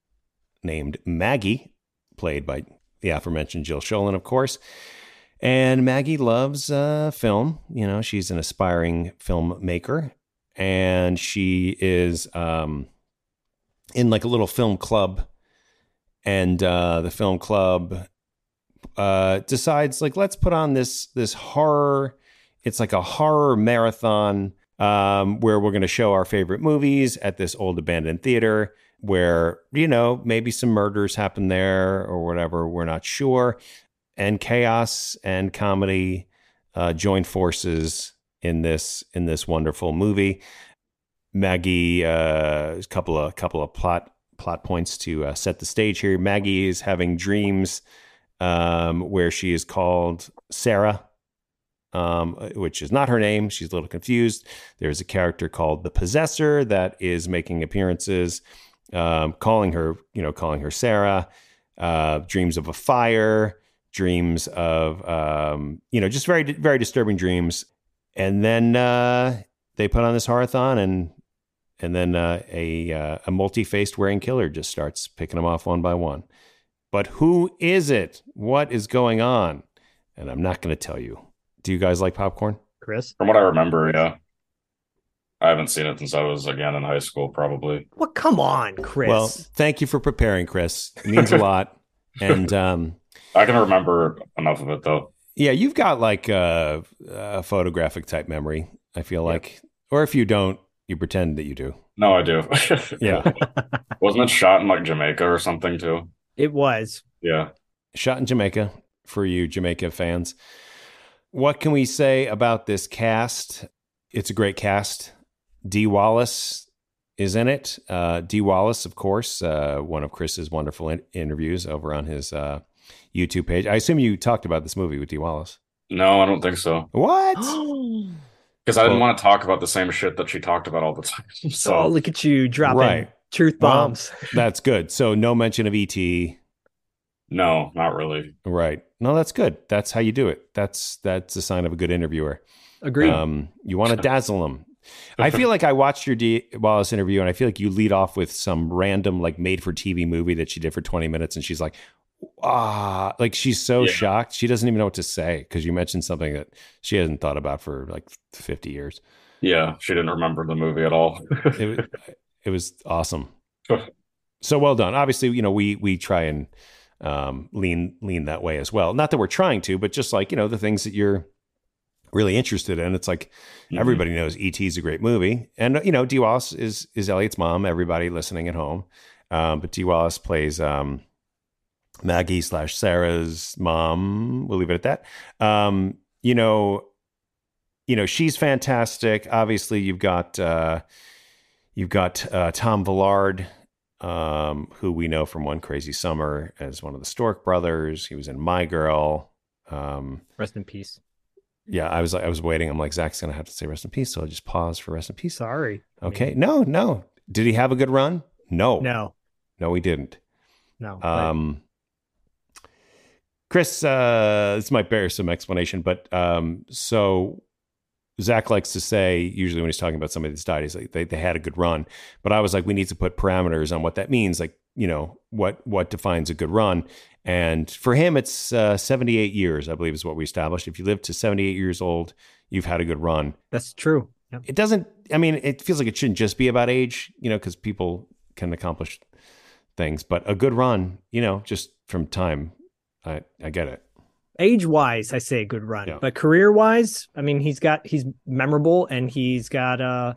named Maggie, played by the aforementioned Jill Schoelen, of course. And Maggie loves uh, film. You know, she's an aspiring filmmaker, and she is um, in like a little film club. And uh, the film club uh, decides, like, let's put on this this horror. It's like a horror marathon um, where we're going to show our favorite movies at this old abandoned theater. Where you know maybe some murders happen there or whatever. We're not sure and chaos and comedy uh, join forces in this in this wonderful movie. Maggie, uh, a couple of couple of plot plot points to uh, set the stage here. Maggie is having dreams um, where she is called Sarah, um, which is not her name. She's a little confused. There's a character called the Possessor that is making appearances, um, calling her, you know, calling her Sarah. Uh, dreams of a fire dreams of um, you know just very very disturbing dreams. And then uh, they put on this horathon and and then uh, a uh, a multi-faced wearing killer just starts picking them off one by one. But who is it? What is going on? And i'm not going to tell you. Do you guys like popcorn? Chris? From what I remember, yeah. I haven't seen it since I was again in high school, probably. Well, come on, Chris. well thank you for preparing chris it means a lot [LAUGHS] and um, I can remember enough of it though. Yeah, you've got like a, a photographic type memory. I feel like, or if you don't, You pretend that you do. No, I do. [LAUGHS] Yeah. [LAUGHS] Wasn't it shot in like Jamaica or something too? It was. Yeah. Shot in Jamaica for you Jamaica fans. What can we say about this cast? It's a great cast. Dee Wallace is in it. Uh, Dee Wallace, of course, uh, one of Chris's wonderful in- interviews over on his uh, YouTube page. I assume you talked about this movie with Dee Wallace. No, I don't think so. What? [GASPS] Because I didn't Well- want to talk about the same shit that she talked about all the time. [LAUGHS] So oh, look at you dropping Right. truth Well, bombs. [LAUGHS] that's good. So no mention of ET. no, not really. Right. No, that's good. That's how you do it. That's that's a sign of a good interviewer. Agreed. Um, you want to [LAUGHS] dazzle them. I feel [LAUGHS] like I watched your Dee Wallace interview, and I feel like you lead off with some random like made for TV movie that she did for twenty minutes, and she's like, ah, like she's so Yeah. shocked she doesn't even know what to say because you mentioned something that she hasn't thought about for like fifty years. Yeah, she didn't remember the movie at all. It was, it was awesome. [LAUGHS] So well done. Obviously, you know we we try and um, lean lean that way as well. Not that we're trying to, but just like you know the things that you're really interested in. It's like Mhm. everybody knows ET is a great movie, and you know Dee Wallace is is Elliot's mom. Everybody listening at home, um, but Dee Wallace plays um, Maggie slash Sarah's mom. We'll leave it at that. Um, you know, you know she's fantastic. Obviously, you've got uh, you've got uh, Tom Villard. Um, who we know from One Crazy Summer as one of the Stork brothers. He was in My Girl. Um, Rest in peace. Yeah, I was like, I was waiting. I'm like, Zach's gonna have to say rest in peace, so I'll just pause for rest in peace. Sorry. Okay, no, no. Did he have a good run? No, No. no, he didn't. No. Um, Chris, uh, this might bear some explanation, but um, so Zach likes to say usually when he's talking about somebody that's died, he's like they, they had a good run. But I was like, we need to put parameters on what that means, like you know what what defines a good run. And for him, it's uh, 78 years, I believe, is what we established. If you live to 78 years old, you've had a good run. That's true. Yep. It doesn't. I mean, it feels like it shouldn't just be about age, you know, because people can accomplish things. But a good run, you know, just from time, I I get it. age wise, I say a good run, Yeah. but career wise, I mean, he's got he's memorable and he's got uh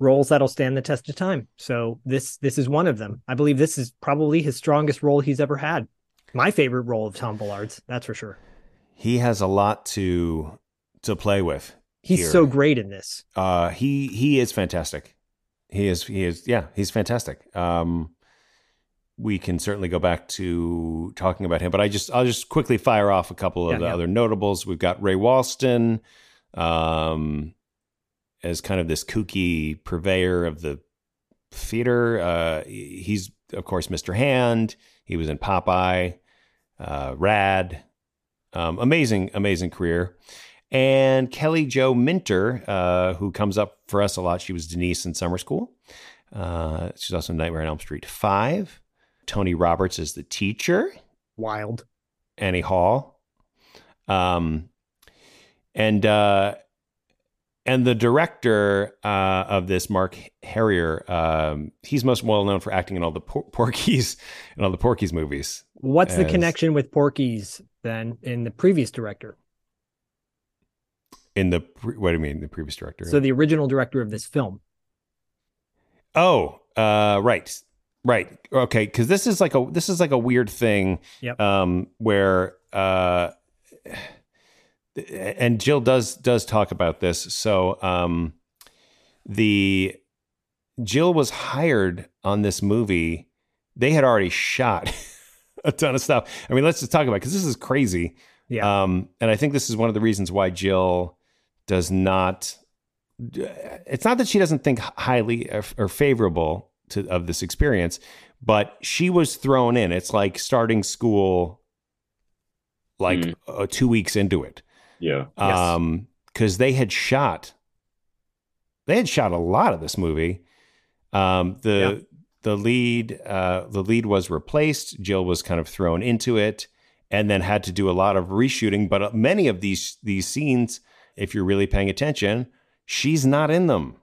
roles that'll stand the test of time. So this this is one of them. I believe this is probably his strongest role he's ever had. My favorite role of Tom Villard's, that's for sure. He has a lot to to play with. He's here. so great in this. Uh, he he is fantastic. He is he is yeah he's fantastic. Um, we can certainly go back to talking about him, but I just I'll just quickly fire off a couple of Yeah, the yeah. other notables. We've got Ray Walston, um, as kind of this kooky purveyor of the theater. Uh, he's of course Mr. Hand. He was in Popeye, uh, Rad. Um, amazing, amazing career. And Kelly Jo Minter, uh, who comes up for us a lot. She was Denise in Summer School. Uh, she's also in Nightmare on Elm Street 5. Tony Roberts is the teacher. Wild. Annie Hall. Um, and uh, and the director uh, of this, Mark Herrier, um, he's most well known for acting in all the por- [LAUGHS] Porky's in all the Porky's movies. What's the connection with Porky's then in the previous director? in the pre- what do you mean the previous director? So the original director of this film. Oh, uh, right, right, okay. Because this is like a this is like a weird thing, Yep. um, where uh, and Jill does does talk about this. So, um, the Jill was hired on this movie. They had already shot [LAUGHS] [LAUGHS] a ton of stuff. I mean, let's just talk about because this is crazy. Yeah. Um, and I think this is one of the reasons why Jill does not. It's not that she doesn't think highly or, or favorable to of this experience, but she was thrown in. It's like starting school, like uh, two weeks into it Yeah. um because they had shot they had shot a lot of this movie um the the lead uh the lead was replaced jill was kind of thrown into it and then had to do a lot of reshooting. But uh, many of these these scenes if you're really paying attention she's not in them.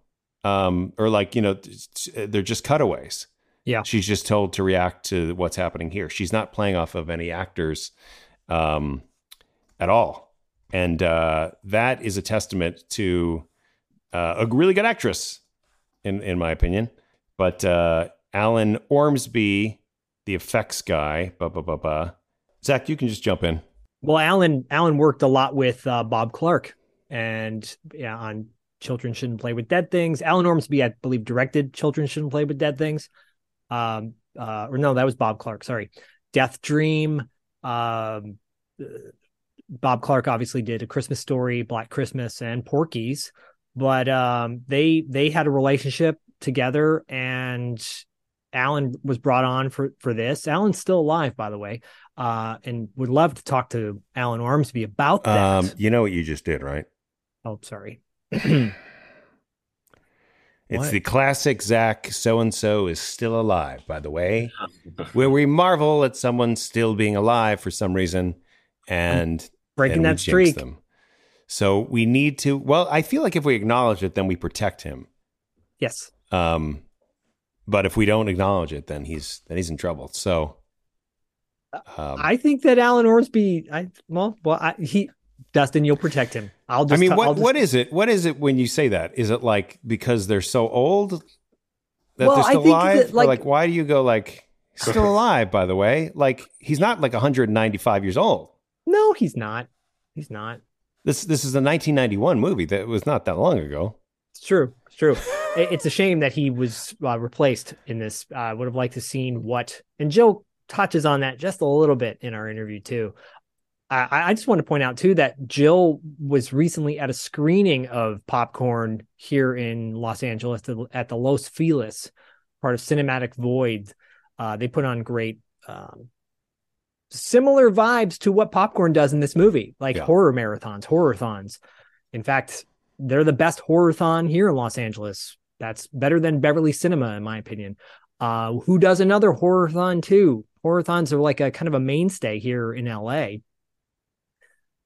Um or like you know they're just cutaways. Yeah. she's just told to react to what's happening here. She's not playing off of any actors um at all. And uh, that is a testament to uh, a really good actress in in my opinion. But uh, Alan Ormsby, the effects guy, ba ba ba ba. Zach, you can just jump in. Well, Alan Alan worked a lot with uh, Bob Clark and yeah, on Children Shouldn't Play with Dead Things. Alan Ormsby, I believe, directed Children Shouldn't Play with Dead Things. Um, uh, or no, that was Bob Clark. Sorry, Death Dream. Um, Bob Clark obviously did a Christmas Story, Black Christmas, and Porky's, but um, they they had a relationship together, and Alan was brought on for for this. Alan's still alive, by the way, uh, and would love to talk to Alan Ormsby about that. Um, you know what you just did, right? oh, sorry. [CLEARS THROAT] It's What? the classic Zach. So and so is still alive. By the way, [LAUGHS] where we marvel at someone still being alive for some reason, and breaking then we that jinx streak. Them. So we need to. Well, I feel like if we acknowledge it, then we protect him. Yes. Um, but if we don't acknowledge it, then he's then he's in trouble. So, um, I think that Alan Ormsby. I well, well, I, he Dustin, you'll protect him. I'll just. I mean, t- what just- what is it? What is it when you say that? Is it like because they're so old that Well, they're I still think alive? that, like- like, why do you go like still [LAUGHS] alive? By the way, like he's not like 195 years old. No, he's not. He's not. This this is a 1991 movie that was not that long ago. It's true. It's true. It- it's a shame that he was uh, replaced in this. Uh, I would have liked to seen what, and Joe touches on that just a little bit in our interview too. I, I just want to point out too that Jill was recently at a screening of Popcorn here in Los Angeles at the- Los Feliz, part of Cinematic Void. Uh, they put on great, um, similar vibes to what Popcorn does in this movie, like Yeah. horror marathons, horror-thons. In fact, they're the best horror-thon here in Los Angeles. That's better than Beverly Cinema, in my opinion. Uh, who does another horror-thon too? Horror-thons are like a kind of a mainstay here in LA.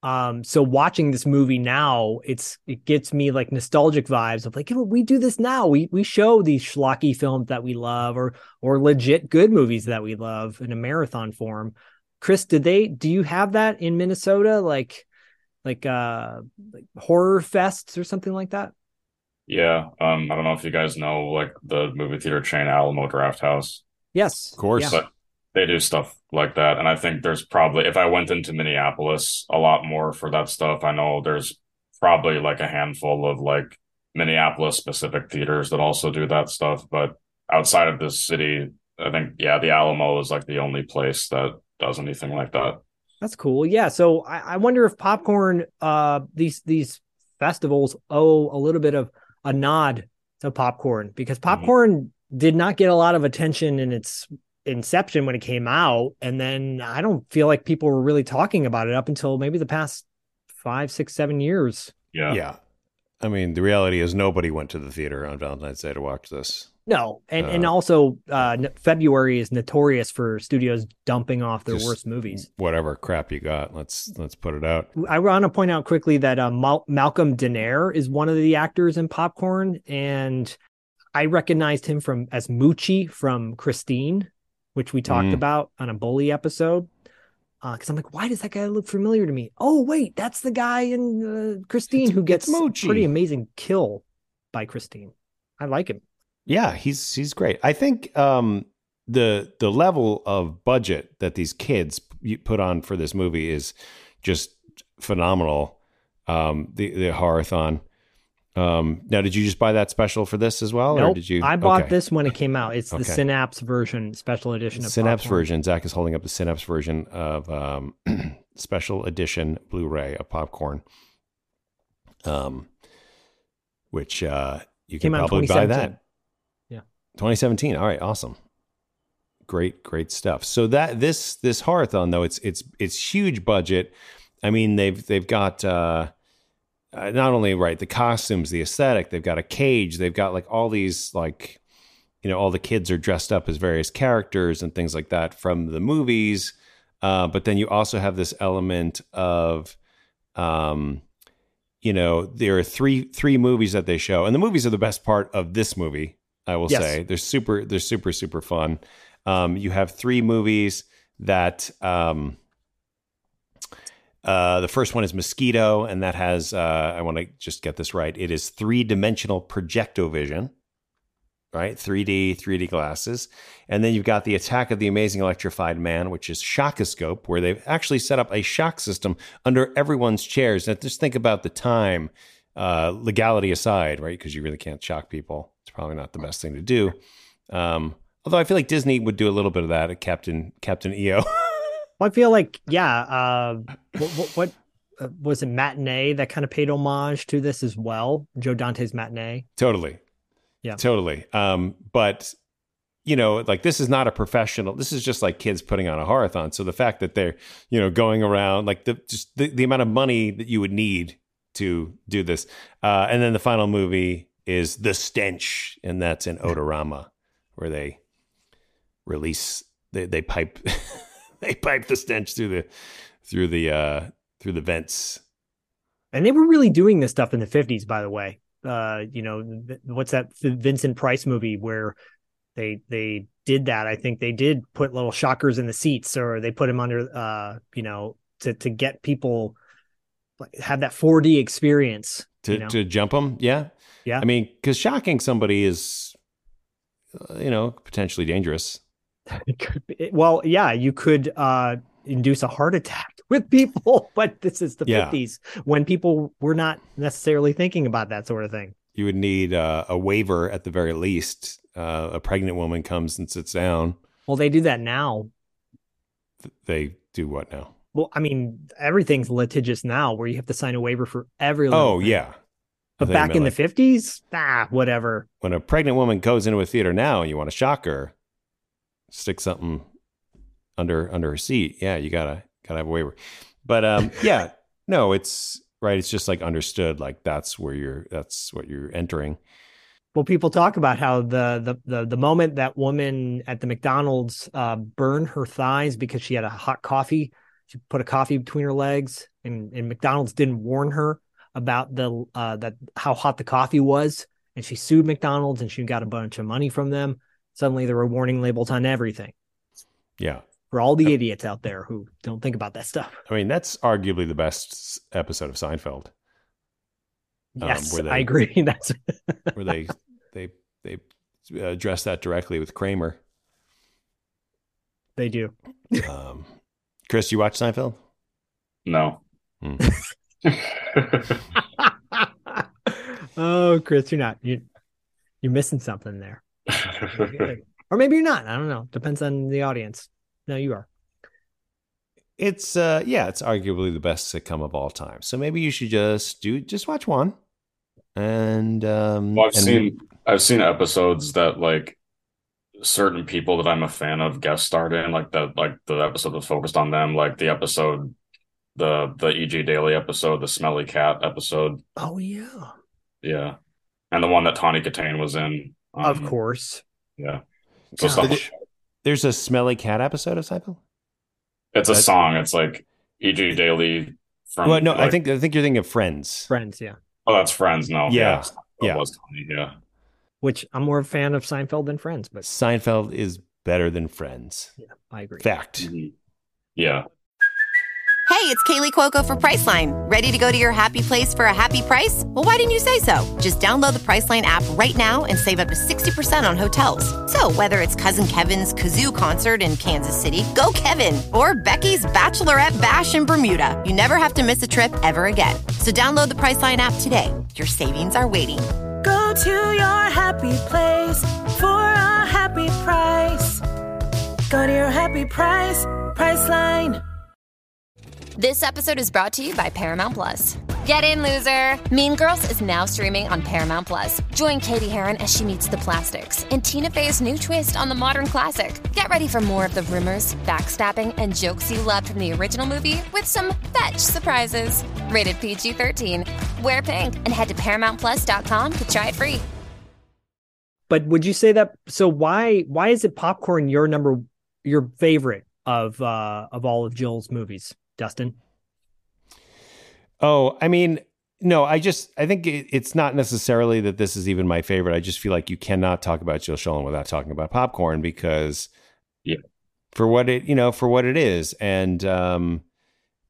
Um, so watching this movie now, it's it gets me like nostalgic vibes of like "Yeah, we do this now. We we show these schlocky films that we love or or legit good movies that we love in a marathon form. Chris, did they do you have that in Minnesota? Like like uh like horror fests or something like that? Yeah. Um, I don't know if you guys know like the movie theater chain Alamo Drafthouse. Yes. Of course. But they do stuff like that. And I think there's probably if I went into Minneapolis a lot more for that stuff, I know there's probably like a handful of like Minneapolis specific theaters that also do that stuff. But outside of this city, I think yeah, the Alamo is like the only place that does anything like that. That's cool. Yeah. So I, I wonder if popcorn, uh, these these festivals owe a little bit of a nod to popcorn because popcorn did not get a lot of attention in its inception when it came out, and then I don't feel like people were really talking about it up until maybe the past five, six, seven years. Yeah. Yeah. I mean, the reality is nobody went to the theater on Valentine's Day to watch this. No, and and Uh, also uh, February is notorious for studios dumping off their worst movies. Whatever crap you got, let's let's put it out. I want to point out quickly that uh, Mal- Malcolm Danare is one of the actors in Popcorn, and I recognized him from as Moochie from Christine, which we talked Mm. about on a bully episode. Because I'm like, why does that guy look familiar to me? Oh, wait, that's the guy in uh, Christine who gets a pretty amazing kill by Christine. I like him. Yeah, he's he's great. I think um, the the level of budget that these kids put on for this movie is just phenomenal. Um, the the horrorthon. Um, now, did you just buy that special for this as well, or did you? I bought okay. this when it came out. It's the Synapse version, special edition of Synapse Popcorn. version. Zach is holding up the Synapse version of um, [CLEARS THROAT] special edition Blu-ray of Popcorn, um, which uh, you can Came out probably buy that. Yeah. 2017. All right, awesome. Great, great stuff. So that this this horrorthon though, it's it's it's huge budget. I mean, they've they've got uh, uh, not only right the costumes, the aesthetic. They've got a cage. They've got like all these like you know all the kids are dressed up as various characters and things like that from the movies. Uh, but then you also have this element of um, you know there are three three movies that they show and the movies are the best part of this movie i will Yes. say they're super they're super super fun um, you have three movies that um, uh, the first one is mosquito and that has uh, i want to just get this right it is three dimensional projectovision right? 3D, 3D glasses. And then you've got the Attack of the Amazing Electrified Man, which is Shockoscope, where they've actually set up a shock system under everyone's chairs. Now, just think about the time, uh, legality aside, right? Because you really can't shock people. It's probably not the best thing to do. Um, although I feel like Disney would do a little bit of that at Captain Captain EO. [LAUGHS] Well, I feel like, yeah, uh, what, what, what uh, was it, Matinee that kind of paid homage to this as well? Joe Dante's Matinee. totally. Yeah. Totally. Um, but you know, like this is not a professional. This is just like kids putting on a horathon. So the fact that they're, you know, going around like the just the, the amount of money that you would need to do this. Uh, and then the final movie is The Stench, and that's in Odorama, where they release they they pipe [LAUGHS] they pipe the stench through the through the uh through the vents. And they were really doing this stuff in the 50s, by the way. Uh, you know, what's that Vincent Price movie where they they did that? I think they did put little shockers in the seats or they put them under uh, you know, to to get people have that 4D experience. to you know? to jump them. Yeah, Yeah. I mean, because shocking somebody is, uh, you know, potentially dangerous. [LAUGHS] It could be- well, yeah, you could uh induce a heart attack [LAUGHS] with people, but this is the Yeah. 50s when people were not necessarily thinking about that sort of thing. You would need uh, a waiver at the very least. Uh, a pregnant woman comes and sits down. Well, they do that now. They do what now? Well, I mean, everything's litigious now where you have to sign a waiver for every Oh thing. yeah. But back in like the 50s, ah, whatever. when a pregnant woman goes into a theater now, and you want to shock her, stick something under under her seat. Yeah, you gotta gotta have a waiver. But um, [LAUGHS] yeah, no, it's right. It's just like understood. Like that's where you're. That's what you're entering. Well, people talk about how the the the, the moment that woman at the McDonald's uh, burned her thighs because she had a hot coffee, she put a coffee between her legs, and, and McDonald's didn't warn her about the uh, that how hot the coffee was, and she sued McDonald's and she got a bunch of money from them. Suddenly, there were warning labels on everything Yeah. for all the idiots out there who don't think about that stuff. I mean, that's arguably the best episode of Seinfeld. Um, Yes, where they- I agree. [LAUGHS] That's where they they they address that directly with Kramer. they do. Um, Chris, you watch Seinfeld? No. Hmm. [LAUGHS] oh, Chris, you're not you you're missing something there. [LAUGHS] or maybe you're not. I don't know. Depends on the audience. No, you are. It's uh yeah, it's arguably the best sitcom of all time. So maybe you should just do just watch one. And um Well, I've and- seen I've seen episodes that like certain people that I'm a fan of guest starred in, like the like the episode was focused on them, like the episode the the EG Daily episode, the Smelly Cat episode. Oh yeah. Yeah. And the one that Tawny Kitaen was in. Of um, course. Yeah. So stuff Did it- there's a smelly cat episode of Seinfeld? It's a That's- song. It's like E.G. Daily from. well, no, I think I think you're thinking of Friends. Friends, yeah. Oh, that's Friends. No, Yeah, yeah, yeah. was Tony. Yeah, Which I'm more a fan of Seinfeld than Friends, but Seinfeld is better than Friends. yeah, I agree. Fact. Mm-hmm. yeah. Hey, it's Kaley Cuoco for Priceline. Ready to go to your happy place for a happy price? Well, why didn't you say so? Just download the Priceline app right now and save up to 60% on hotels. So, whether it's Cousin Kevin's Kazoo concert in Kansas City, go Kevin, or Becky's Bachelorette Bash in Bermuda, you never have to miss a trip ever again. So, download the Priceline app today. Your savings are waiting. Go to your happy place for a happy price. Go to your happy price, Priceline. This episode is brought to you by Paramount Plus. Get in, loser! Mean Girls is now streaming on Paramount Plus. Join Cady Heron as she meets the plastics and Tina Fey's new twist on the modern classic. Get ready for more of the rumors, backstabbing, and jokes you loved from the original movie with some fetch surprises. Rated PG 13. Wear pink and head to ParamountPlus.com to try it free. But would you say that so why why is it popcorn your number your favorite of uh of all of Jill's movies, Dustin? Oh, I mean, no, I just I think it, it's not necessarily that this is even my favorite. I just feel like you cannot talk about Jill Schoelen without talking about popcorn because Yeah. for what it you know for what it is, and um,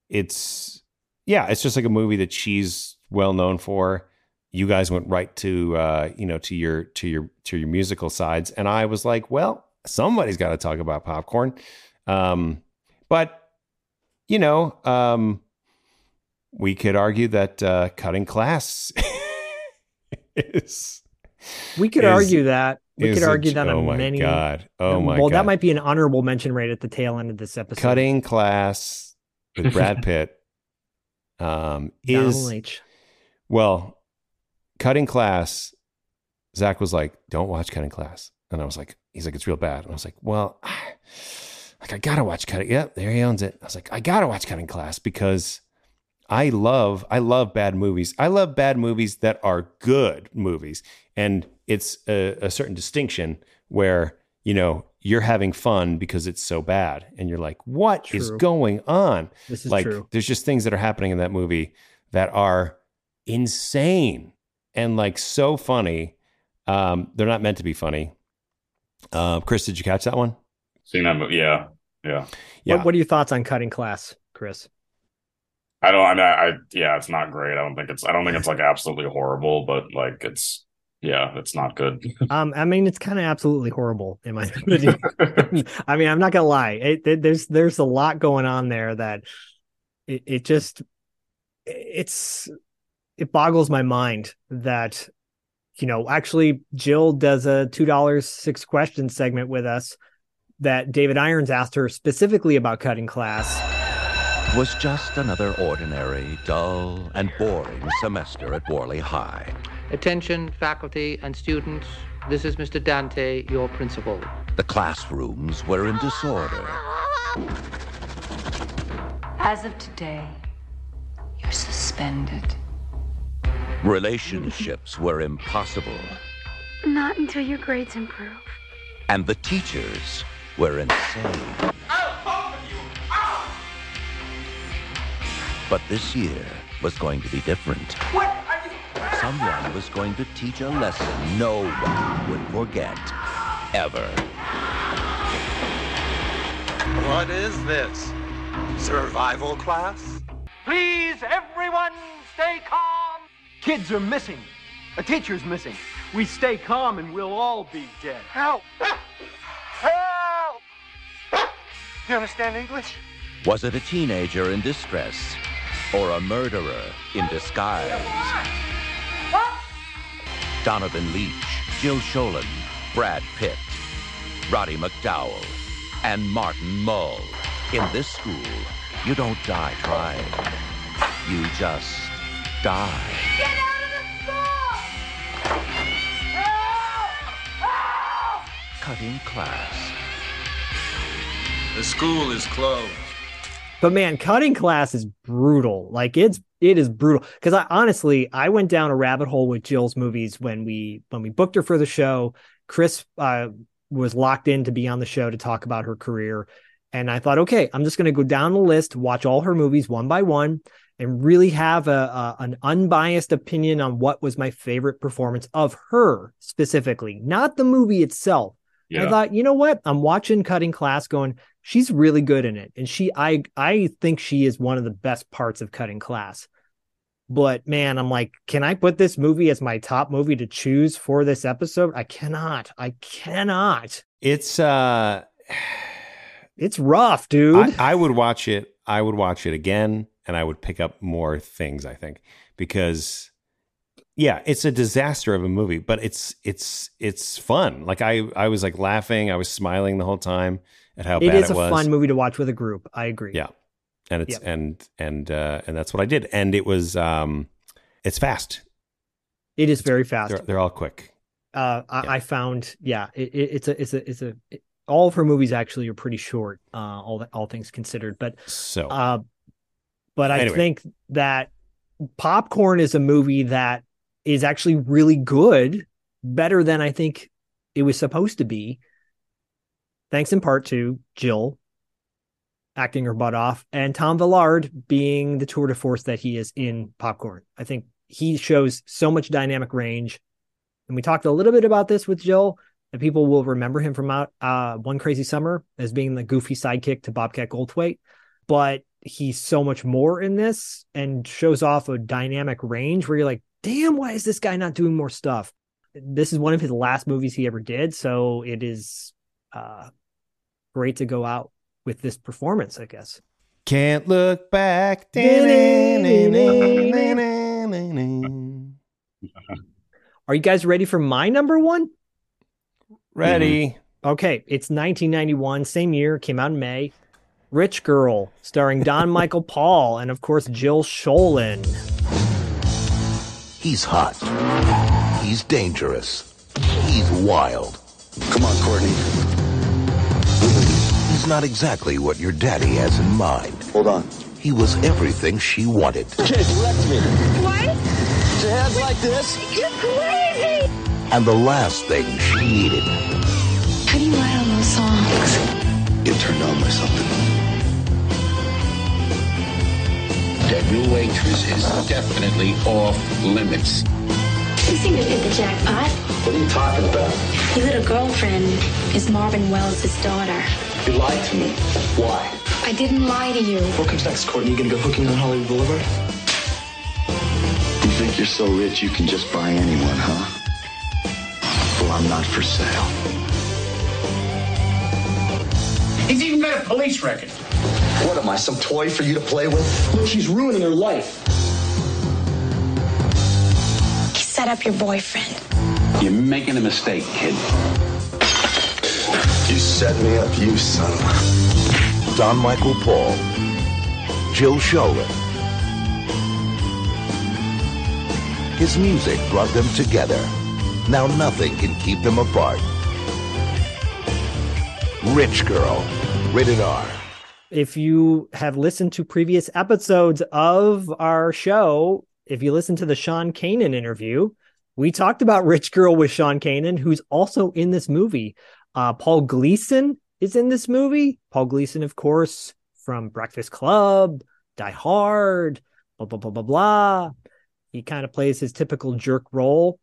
it's yeah, it's just like a movie that she's well known for. you guys went right to uh, you know to your to your to your musical sides, and I was like, well, somebody's got to talk about popcorn. Um, but you know, um, we could argue that uh, cutting class [LAUGHS] is. We could is- argue that. We could a- argue that oh on my many. God. Oh my Well, God. Well, that might be an honorable mention right at the tail end of this episode. Cutting class with [LAUGHS] Brad Pitt um, is well, cutting class. Zak was like, "Don't watch cutting class," and I was like, "He's like, it's real bad," and I was like, "Well, [SIGHS] like I gotta watch cutting." Yep, there he owns it. I was like, "I gotta watch cutting class because I love I love bad movies. I love bad movies that are good movies, and it's a, a certain distinction where you know you're having fun because it's so bad, and you're like, "What is True. going on?" This is like, true. there's just things that are happening in that movie that are insane and like so funny. Um, they're not meant to be funny. Uh, Chris, did you catch that one? Seen that movie? Yeah, yeah. Yeah. What, what are your thoughts on cutting class, Chris? I don't. I mean, I, I yeah, it's not great. I don't think it's. I don't think it's like absolutely horrible, but like it's. Yeah, it's not good. [LAUGHS] Um, I mean, it's kind of absolutely horrible in my [LAUGHS] opinion. I mean, I'm not gonna lie. It, it- there's there's a lot going on there that it, it just it's it boggles my mind that you know actually Jill does a two dollars six questions segment with us that David Irons asked her specifically about cutting class. Was just another ordinary, dull, and boring semester at Worley High. Attention, faculty and students. This is Mr. Dante, your principal. The classrooms were in disorder. As of today, you're suspended. Relationships were impossible. Not until your grades improve. And the teachers were insane. But this year was going to be different. Someone was going to teach a lesson no one would forget. Ever. What is this? Survival class? Please, everyone, stay calm. Kids are missing. A teacher's missing. We stay calm and we'll all be dead. Help! Help! Do You understand English? Was it a teenager in distress or a murderer in disguise? Donovan Leitch, Jill Schoelen, Brad Pitt, Roddy McDowall, and Martin Mull. In this school, you don't die trying. You just die. Get out of the school! Help! Help! Cutting class. The school is closed. But man, cutting class is brutal. Like it's it is brutal. Because I honestly I went down a rabbit hole with Jill's movies when we when we booked her for the show. Chris uh, was locked in to be on the show to talk about her career, and I thought, okay, I'm just going to go down the list, watch all her movies one by one, and really have a, a an unbiased opinion on what was my favorite performance of her specifically, not the movie itself. I thought, you know what? I'm watching Cutting Class going, she's really good in it. And she I I think she is one of the best parts of Cutting Class. But man, I'm like, can I put this movie as my top movie to choose for this episode? I cannot. I cannot. It's uh It's rough, dude. I, I would watch it. I would watch it again, and I would pick up more things. I think because, yeah, it's a disaster of a movie, but it's it's it's fun. Like I I was like laughing, I was smiling the whole time at how it bad is it a fun movie to watch with a group. I agree. Yeah, and it's Yep. and and uh, and that's what I did, and it was um, it's fast. It is very fast. They're, they're all quick. uh, I, I found, yeah, it, it, it's a, it's a, it's a, it- all of her movies actually are pretty short, uh, all all things considered. But So uh, but I Anyway. think that Popcorn is a movie that is actually really good, better than I think it was supposed to be. Thanks in part to Jill acting her butt off and Tom Villard being the tour de force that he is in Popcorn. I think he shows so much dynamic range. And we talked a little bit about this with Jill, and people will remember him from out uh, One Crazy Summer as being the goofy sidekick to Bobcat Goldthwait. But he's so much more in this and shows off a dynamic range where you're like, damn, why is this guy not doing more stuff? This is one of his last movies he ever did, so it is uh, great to go out with this performance, I guess. Can't look back. [LAUGHS] Are you guys ready for my number one? Ready. Mm-hmm. Okay, it's 1991, same year, came out in May. Rich Girl, starring Don [LAUGHS] Michael Paul and, of course, Jill Schoelen. He's hot. He's dangerous. He's wild. Come on, Courtney. He's not exactly what your daddy has in mind. Hold on. He was everything she wanted. Kid, you left me. What? Your hands like this? You're crazy! And the last thing she needed. How do you write all those songs? Get turned on by something. That new waitress is definitely off limits. You seem to hit the jackpot. What are you talking about? Your little girlfriend is Marvin Wells' daughter. You lied to me. Why? I didn't lie to you. What comes next, Courtney? You gonna go hooking on Hollywood Boulevard? You think you're so rich you can just buy anyone, huh? Well, I'm not for sale. He's even got a police record. What am I, some toy for you to play with? Look, she's ruining her life. He set up your boyfriend. You're making a mistake, kid. You set me up, you son of a... Don Michael Paul. Jill Schoelen. His music brought them together. Now nothing can keep them apart. Rich Girl. Rated R. If you have listened to previous episodes of our show, if you listen to the Sean Kanan interview, we talked about Rich Girl with Sean Kanan, who's also in this movie. Uh, Paul Gleason is in this movie. Paul Gleason, of course, from Breakfast Club, Die Hard, blah, blah, blah, blah, blah. He kind of plays his typical jerk role.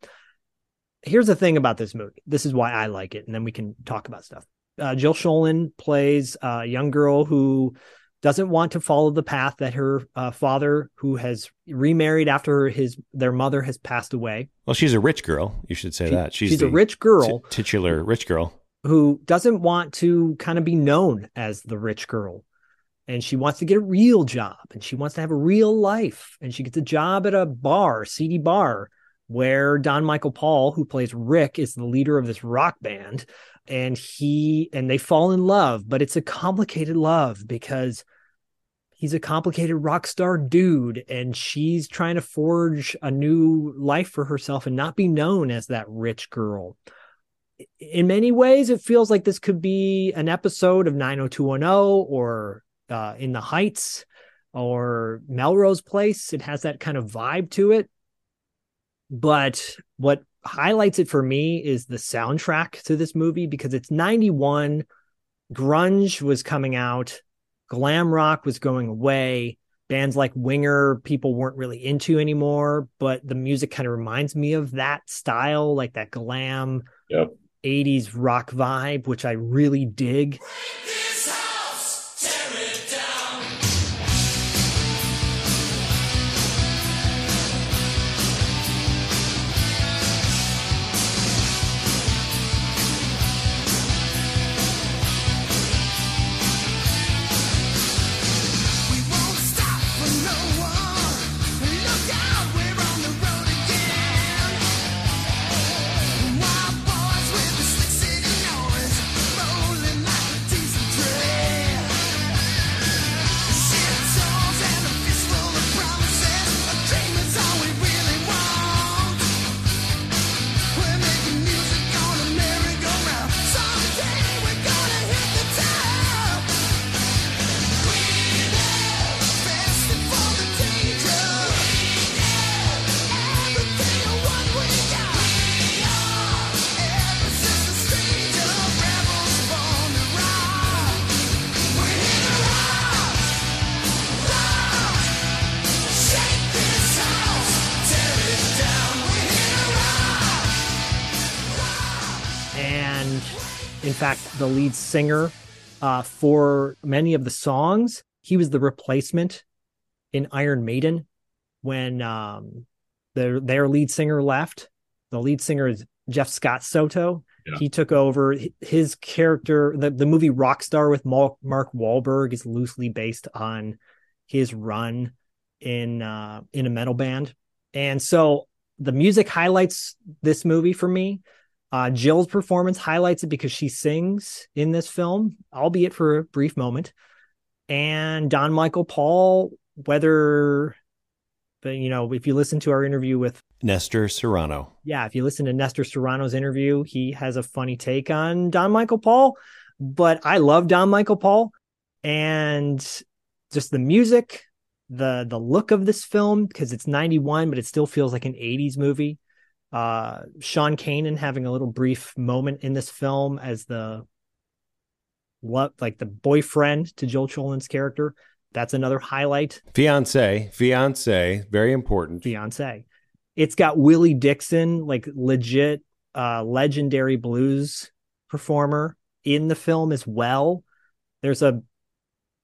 Here's the thing about this movie. This is why I like it, and then we can talk about stuff. Uh, Jill Schoelen plays a young girl who doesn't want to follow the path that her uh, father, who has remarried after his their mother has passed away, Well, she's a rich girl. You should say She- that. She's, she's a rich girl. t- titular rich girl. Who doesn't want to kind of be known as the rich girl. And she wants to get a real job and she wants to have a real life. And she gets a job at a bar, CD bar, where Don Michael Paul, who plays Rick, is the leader of this rock band. And he and they fall in love, but it's a complicated love because he's a complicated rock star dude and she's trying to forge a new life for herself and not be known as that rich girl in many ways, it feels like this could be an episode of 90210 or uh, In the Heights or Melrose Place. It has that kind of vibe to it. But what highlights it for me is the soundtrack to this movie because it's 91. Grunge was coming out, glam rock was going away. Bands like Winger, people weren't really into anymore, but the music kind of reminds me of that style, like that glam Yep. 80s rock vibe, which I really dig. The lead singer uh, for many of the songs, he was the replacement in Iron Maiden when um, their their lead singer left. The lead singer is Jeff Scott Soto. Yeah. He took over his character. The, the movie Rockstar with Mark, Mark Wahlberg is loosely based on his run in uh, in a metal band, and so the music highlights this movie for me. Uh, Jill's performance highlights it because she sings in this film, albeit for a brief moment. And Don Michael Paul, whether, but you know, if you listen to our interview with Nestor Serrano. yeah, if you listen to Nestor Serrano's interview, he has a funny take on Don Michael Paul, but I love Don Michael Paul and just the music, the the look of this film because it's 91 but it still feels like an 80s movie. Uh Sean Kanan having a little brief moment in this film as the what like the boyfriend to Jill Schoelen's character. That's another highlight. Fiance, fiance, very important. Fiance. It's got Willie Dixon, like legit uh legendary blues performer in the film as well. There's a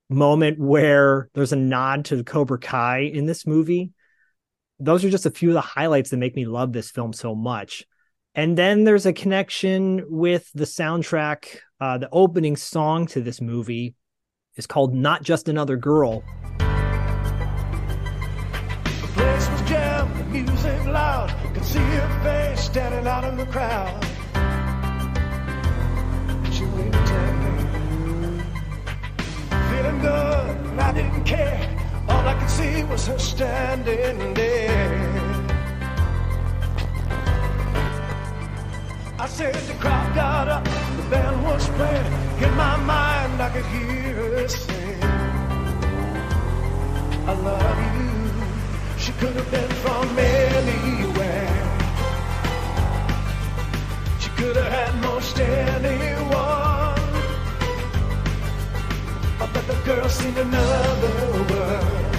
moment where there's a nod to the Cobra Kai in this movie. Those are just a few of the highlights that make me love this film so much. And then there's a connection with the soundtrack. Uh, the opening song to this movie is called Not Just Another Girl. The place was jammed, the music loud. Could see her face standing out in the crowd. See was her standing there. I said the crowd got up, the band was playing. In my mind, I could hear her sing. I love you. She could have been from anywhere. She could have had most anyone. But the girl seemed another world.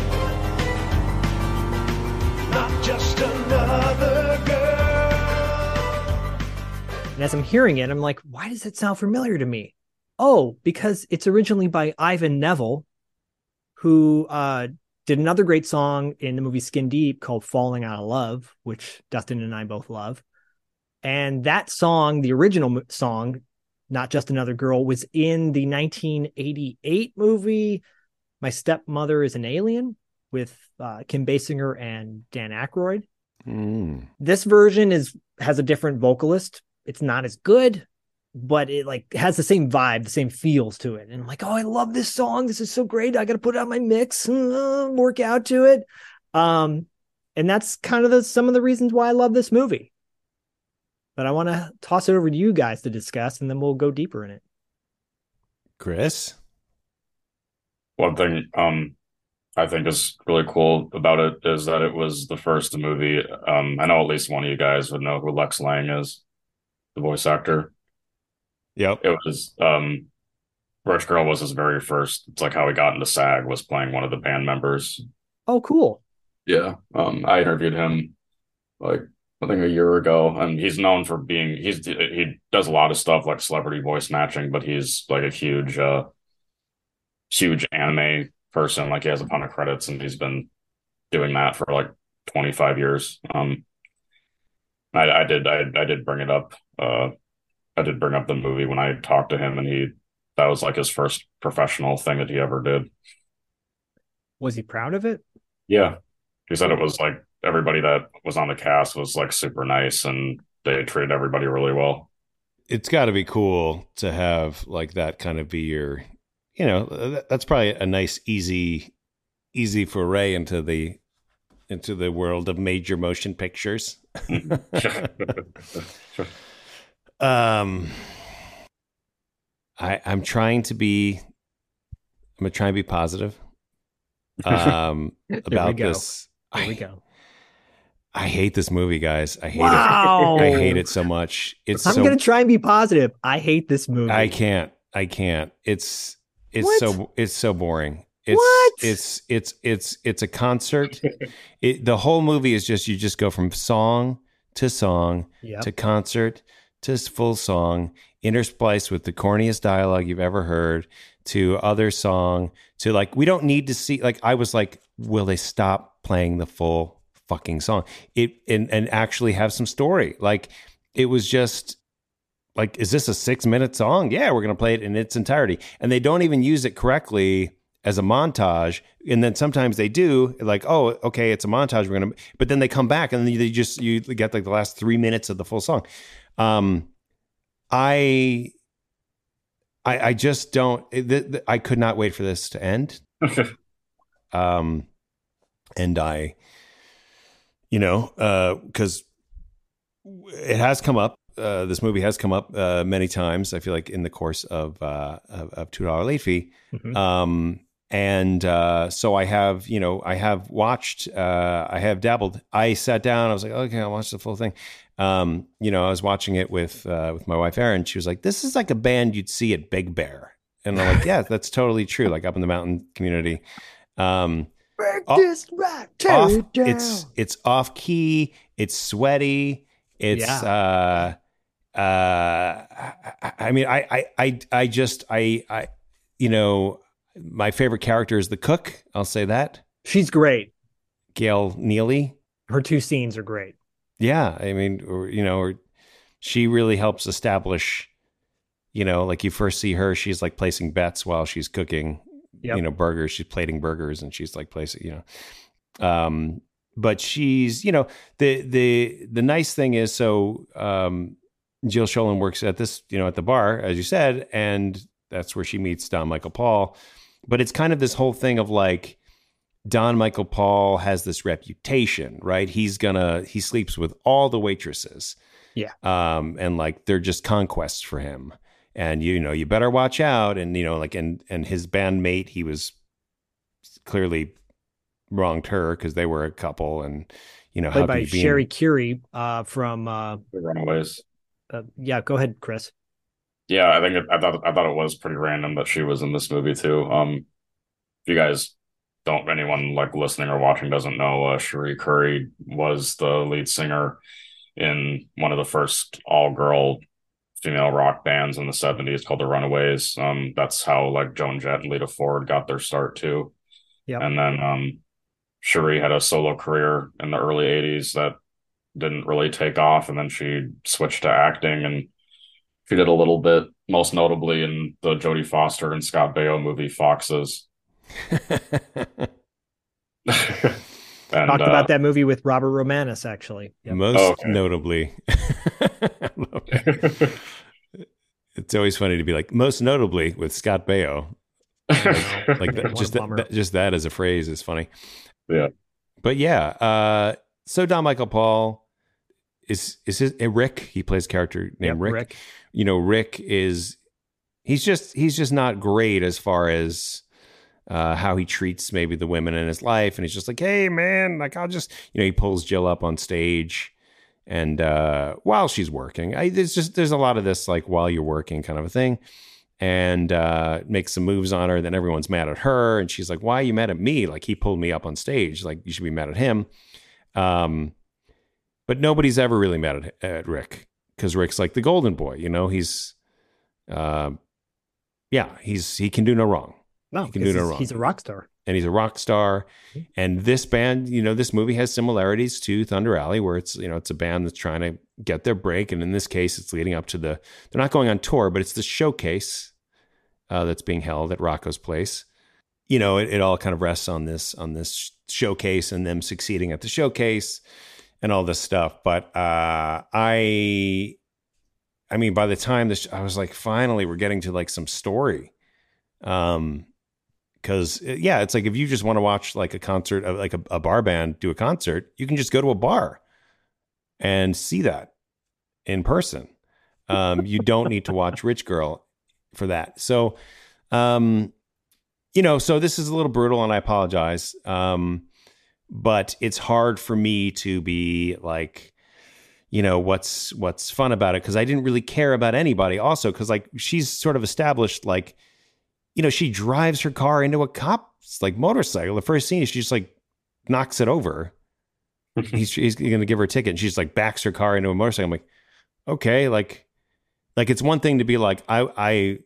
And as I'm hearing it, I'm like, why does that sound familiar to me? Oh, because it's originally by Ivan Neville, who uh, did another great song in the movie Skin Deep called Falling Out of Love, which Dustin and I both love. And that song, the original song, Not Just Another Girl, was in the 1988 movie My Stepmother is an Alien with uh, Kim Basinger and Dan Aykroyd Mm. this version is has a different vocalist. It's not as good but it like has the same vibe the same feels to it. And i'm like oh i love this song. This is so great. I gotta put it on my mix uh, work out to it. Um and that's kind of the some of the reasons why i love this movie. But i want to toss it over to you guys to discuss and then we'll go deeper in it. Chris? One thing um I think is really cool about it is that it was the first movie. Um, I know at least one of you guys would know who Lex Lang is, the voice actor. Yep. It was um Rich Girl was his very first. It's like how he got into SAG was playing one of the band members. oh cool Yeah. Um, I interviewed him like I think a year ago, and he's known for being he's he does a lot of stuff like celebrity voice matching, but he's like a huge uh huge anime person. Like he has a ton of credits, and he's been doing that for like 25 years. Um, I, I did I I did bring it up. Uh, I did bring up the movie when I talked to him, and he that was like his first professional thing that he ever did. was he proud of it Yeah. He said it was like everybody that was on the cast was like super nice and they treated everybody really well. It's got to be cool to have like that kind of be your, you know, that's probably a nice, easy, easy foray into the into the world of major motion pictures. [LAUGHS] um, I I'm trying to be, I'm gonna try and be positive. Um, [LAUGHS] about this. there I- we go I hate this movie, guys. I hate Wow. it. I hate it so much. It's i'm so gonna try and be positive i hate this movie I can't. I can't. It's it's What? so it's so boring. It's What? it's it's it's it's a concert. it, the whole movie is just you just go from song to song Yep. to concert to full song interspliced with the corniest dialogue you've ever heard to other song to like we don't need to see like I was like will they stop playing the full fucking song. It and and actually have some story. Like it was just like, is this a six minute song? Yeah, we're gonna play it in its entirety. And they don't even use it correctly as a montage. And then sometimes they do, like, oh, okay, it's a montage. We're gonna, but then they come back and then they just you get like the last three minutes of the full song. Um, I, I, I just don't. Th- th- I could not wait for this to end. [LAUGHS] um, and I, you know, because it has come up. Uh, this movie has come up uh, many times. I feel like in the course of uh, of, of two dollar late fee, Mhm. um, and uh, so I have you know I have watched. Uh, I have dabbled. I sat down. I was like, okay, I'll watch the full thing. Um, you know, I was watching it with uh, with my wife Erin. She was like, "This is like a band you'd see at Big Bear," and I'm like, "Yeah, that's totally true." Like up in the mountain community. Um, Break off- this right, tear off, it down. it's it's off key. It's sweaty. It's uh uh. I, mean, I I I I just I I you know my favorite character is the cook. I'll say that. She's great. Gail Neely. Her two scenes are great. Yeah, I mean, or, you know, or she really helps establish. You know, like you first see her, she's like placing bets while she's cooking. Yep. You know, burgers. She's plating burgers, and she's like placing. You know, um, but she's you know the the the nice thing is so um, Jill Schoelen works at this you know at the bar as you said, and that's where she meets Don Michael Paul. But it's kind of this whole thing of like Don Michael Paul has this reputation, right? He's gonna he sleeps with all the waitresses. Yeah. Um, and like they're just conquests for him. And you know, you better watch out. And you know, like and and his bandmate, he was clearly wronged her because they were a couple and you know, Played how by could you be in- Cherie Currie uh, from. Uh, The Runaways. Uh, yeah, go ahead, Chris. Yeah, I think it, I thought I thought it was pretty random that she was in this movie too. Um, if you guys don't, anyone like listening or watching doesn't know, uh, Cherie Currie was the lead singer in one of the first all-girl female rock bands in the '70s called the Runaways. Um, that's how like Joan Jett and Lita Ford got their start too. Yep. And then um, Cherie had a solo career in the early '80s that didn't really take off, and then she switched to acting and she did a little bit, most notably in the Jodie Foster and Scott Baio movie Foxes. [LAUGHS] and, Talked uh, about that movie with Robert Romanus, actually. Yep. Most Oh, okay. notably, [LAUGHS] [LAUGHS] it's always funny to be like most notably with Scott Baio. Like, like that, just that, that- just that as a phrase is funny. Yeah. But yeah, uh, so Don Michael Paul is is his uh, Rick. He plays a character named Yep, Rick. Rick. You know, Rick is he's just he's just not great as far as uh, how he treats maybe the women in his life, and he's just like, hey man, like I'll just you know he pulls Jill up on stage, and uh, while she's working, I, there's just there's a lot of this like while you're working kind of a thing, and uh, makes some moves on her. Then everyone's mad at her, and she's like, why are you mad at me? Like he pulled me up on stage, like you should be mad at him. Um, but nobody's ever really mad at, at Rick because Rick's like the golden boy, you know. He's, uh, yeah, he's he can do no wrong. No, he can do no wrong. he's a rock star. and he's a rock star. And this band, you know, this movie has similarities to Thunder Alley, where it's you know it's a band that's trying to get their break, and in this case, it's leading up to the. They're not going on tour, but it's the showcase uh, that's being held at Rocco's Place. You know, it, it all kind of rests on this on this showcase and them succeeding at the showcase and all this stuff. But uh, I, I mean, by the time this, I was like, finally, we're getting to like some story. Um, because yeah, it's like if you just want to watch like a concert, uh, like a, a bar band do a concert, you can just go to a bar and see that in person. Um, you don't need to watch [LAUGHS] Rich Girl for that. So, um, you know, so this is a little brutal, and I apologize. Um, but it's hard for me to be like, you know, what's what's fun about it because I didn't really care about anybody. Also, because like she's sort of established like you know, she drives her car into a cop's like motorcycle. The first scene, she just like knocks it over. he's he's going to give her a ticket, and she's like backs her car into a motorcycle. I'm like, okay, like, like it's one thing to be like, I I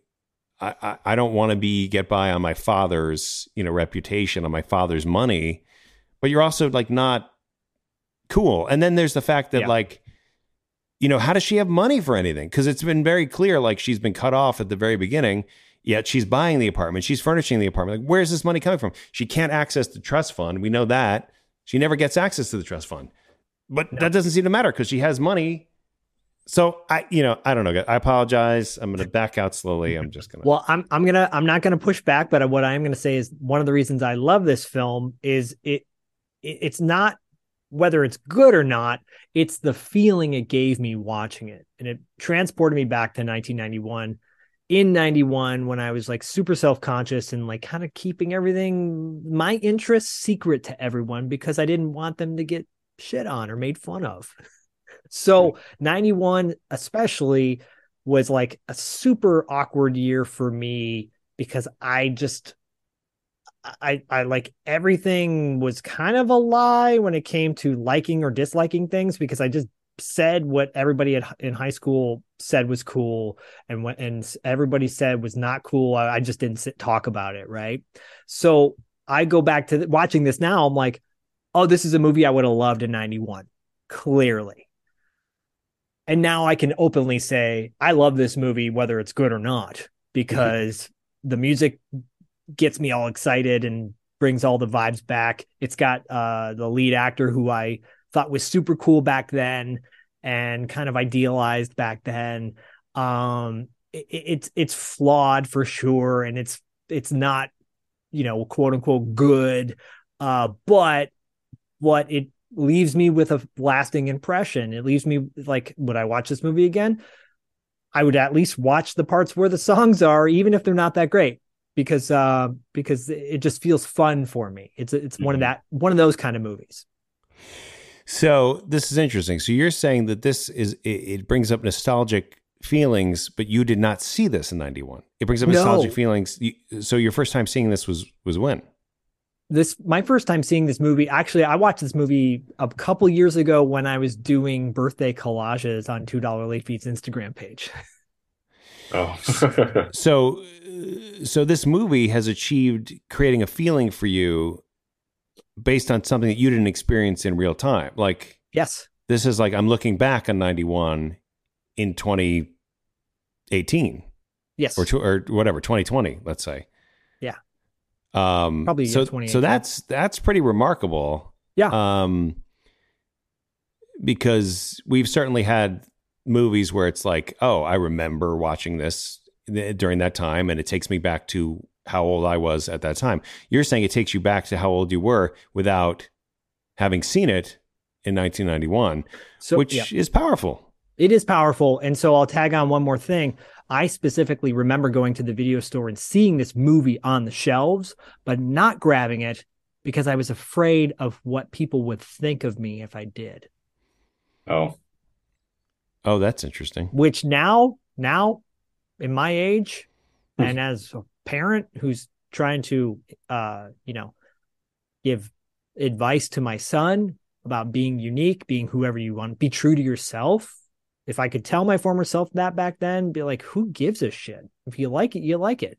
I I don't want to be get by on my father's you know reputation on my father's money, but you're also like not cool. And then there's the fact that Yeah. like, you know, how does she have money for anything? Because it's been very clear, like she's been cut off at the very beginning. Yet she's buying the apartment, she's furnishing the apartment. Like, where's this money coming from? She can't access the trust fund. We know that. She never gets access to the trust fund. But that doesn't seem to matter because she has money. So I, you know, I don't know. I apologize. I'm going [LAUGHS] to back out slowly. I'm just going to. Well, I'm I'm gonna I'm not gonna push back, but what I am gonna say is one of the reasons I love this film is it, it it's not whether it's good or not, it's the feeling it gave me watching it, and it transported me back to 1991. In 91, when I was like super self conscious and like kind of keeping everything, my interests secret to everyone because I didn't want them to get shit on or made fun of. [LAUGHS] So hmm. 91 especially was like a super awkward year for me because I just I I like everything was kind of a lie when it came to liking or disliking things because I just said what everybody at, in high school said was cool and what and everybody said was not cool. I, I just didn't sit, talk about it right? So I go back to the, watching this now I'm like oh this is a movie I would have loved in 91 clearly and now I can openly say I love this movie whether it's good or not because the music gets me all excited and brings all the vibes back. It's got uh the lead actor who I thought was super cool back then and kind of idealized back then. Um it, it's it's flawed for sure and it's it's not you know quote unquote good uh but what it leaves me with a lasting impression. It leaves me like, would I watch this movie again? I would at least watch the parts where the songs are, even if they're not that great, because uh, because it just feels fun for me. It's it's one of that one of those kind of movies. So this is interesting. So you're saying that this is it, it brings up nostalgic feelings, but you did not see this in '91. It brings up No. nostalgic feelings. You- So your first time seeing this was was when? This my first time seeing this movie. Actually, I watched this movie a couple years ago when I was doing birthday collages on Two Dollar Late Fees Instagram page. [LAUGHS] Oh. So uh, so this movie has achieved creating a feeling for you based on something that you didn't experience in real time. Like yes, this is like I'm looking back on '91 in 2018. Yes. or, tw- or whatever 2020. Let's say. Yeah. Um, Probably, so. 2018. So that's that's pretty remarkable. Yeah. Um, because we've certainly had movies where it's like, oh, I remember watching this th- during that time, and it takes me back to how old I was at that time. You're saying it takes you back to how old you were without having seen it in 1991, So, which yeah. is powerful. It is powerful. And so I'll tag on one more thing. I specifically remember going to the video store and seeing this movie on the shelves, but not grabbing it because I was afraid of what people would think of me if I did. Oh. Oh, that's interesting. Which now, now in my age, and as a parent who's trying to, uh, you know, give advice to my son about being unique, being whoever you want, be true to yourself. If I could tell my former self that back then, be like, who gives a shit? If you like it, you like it.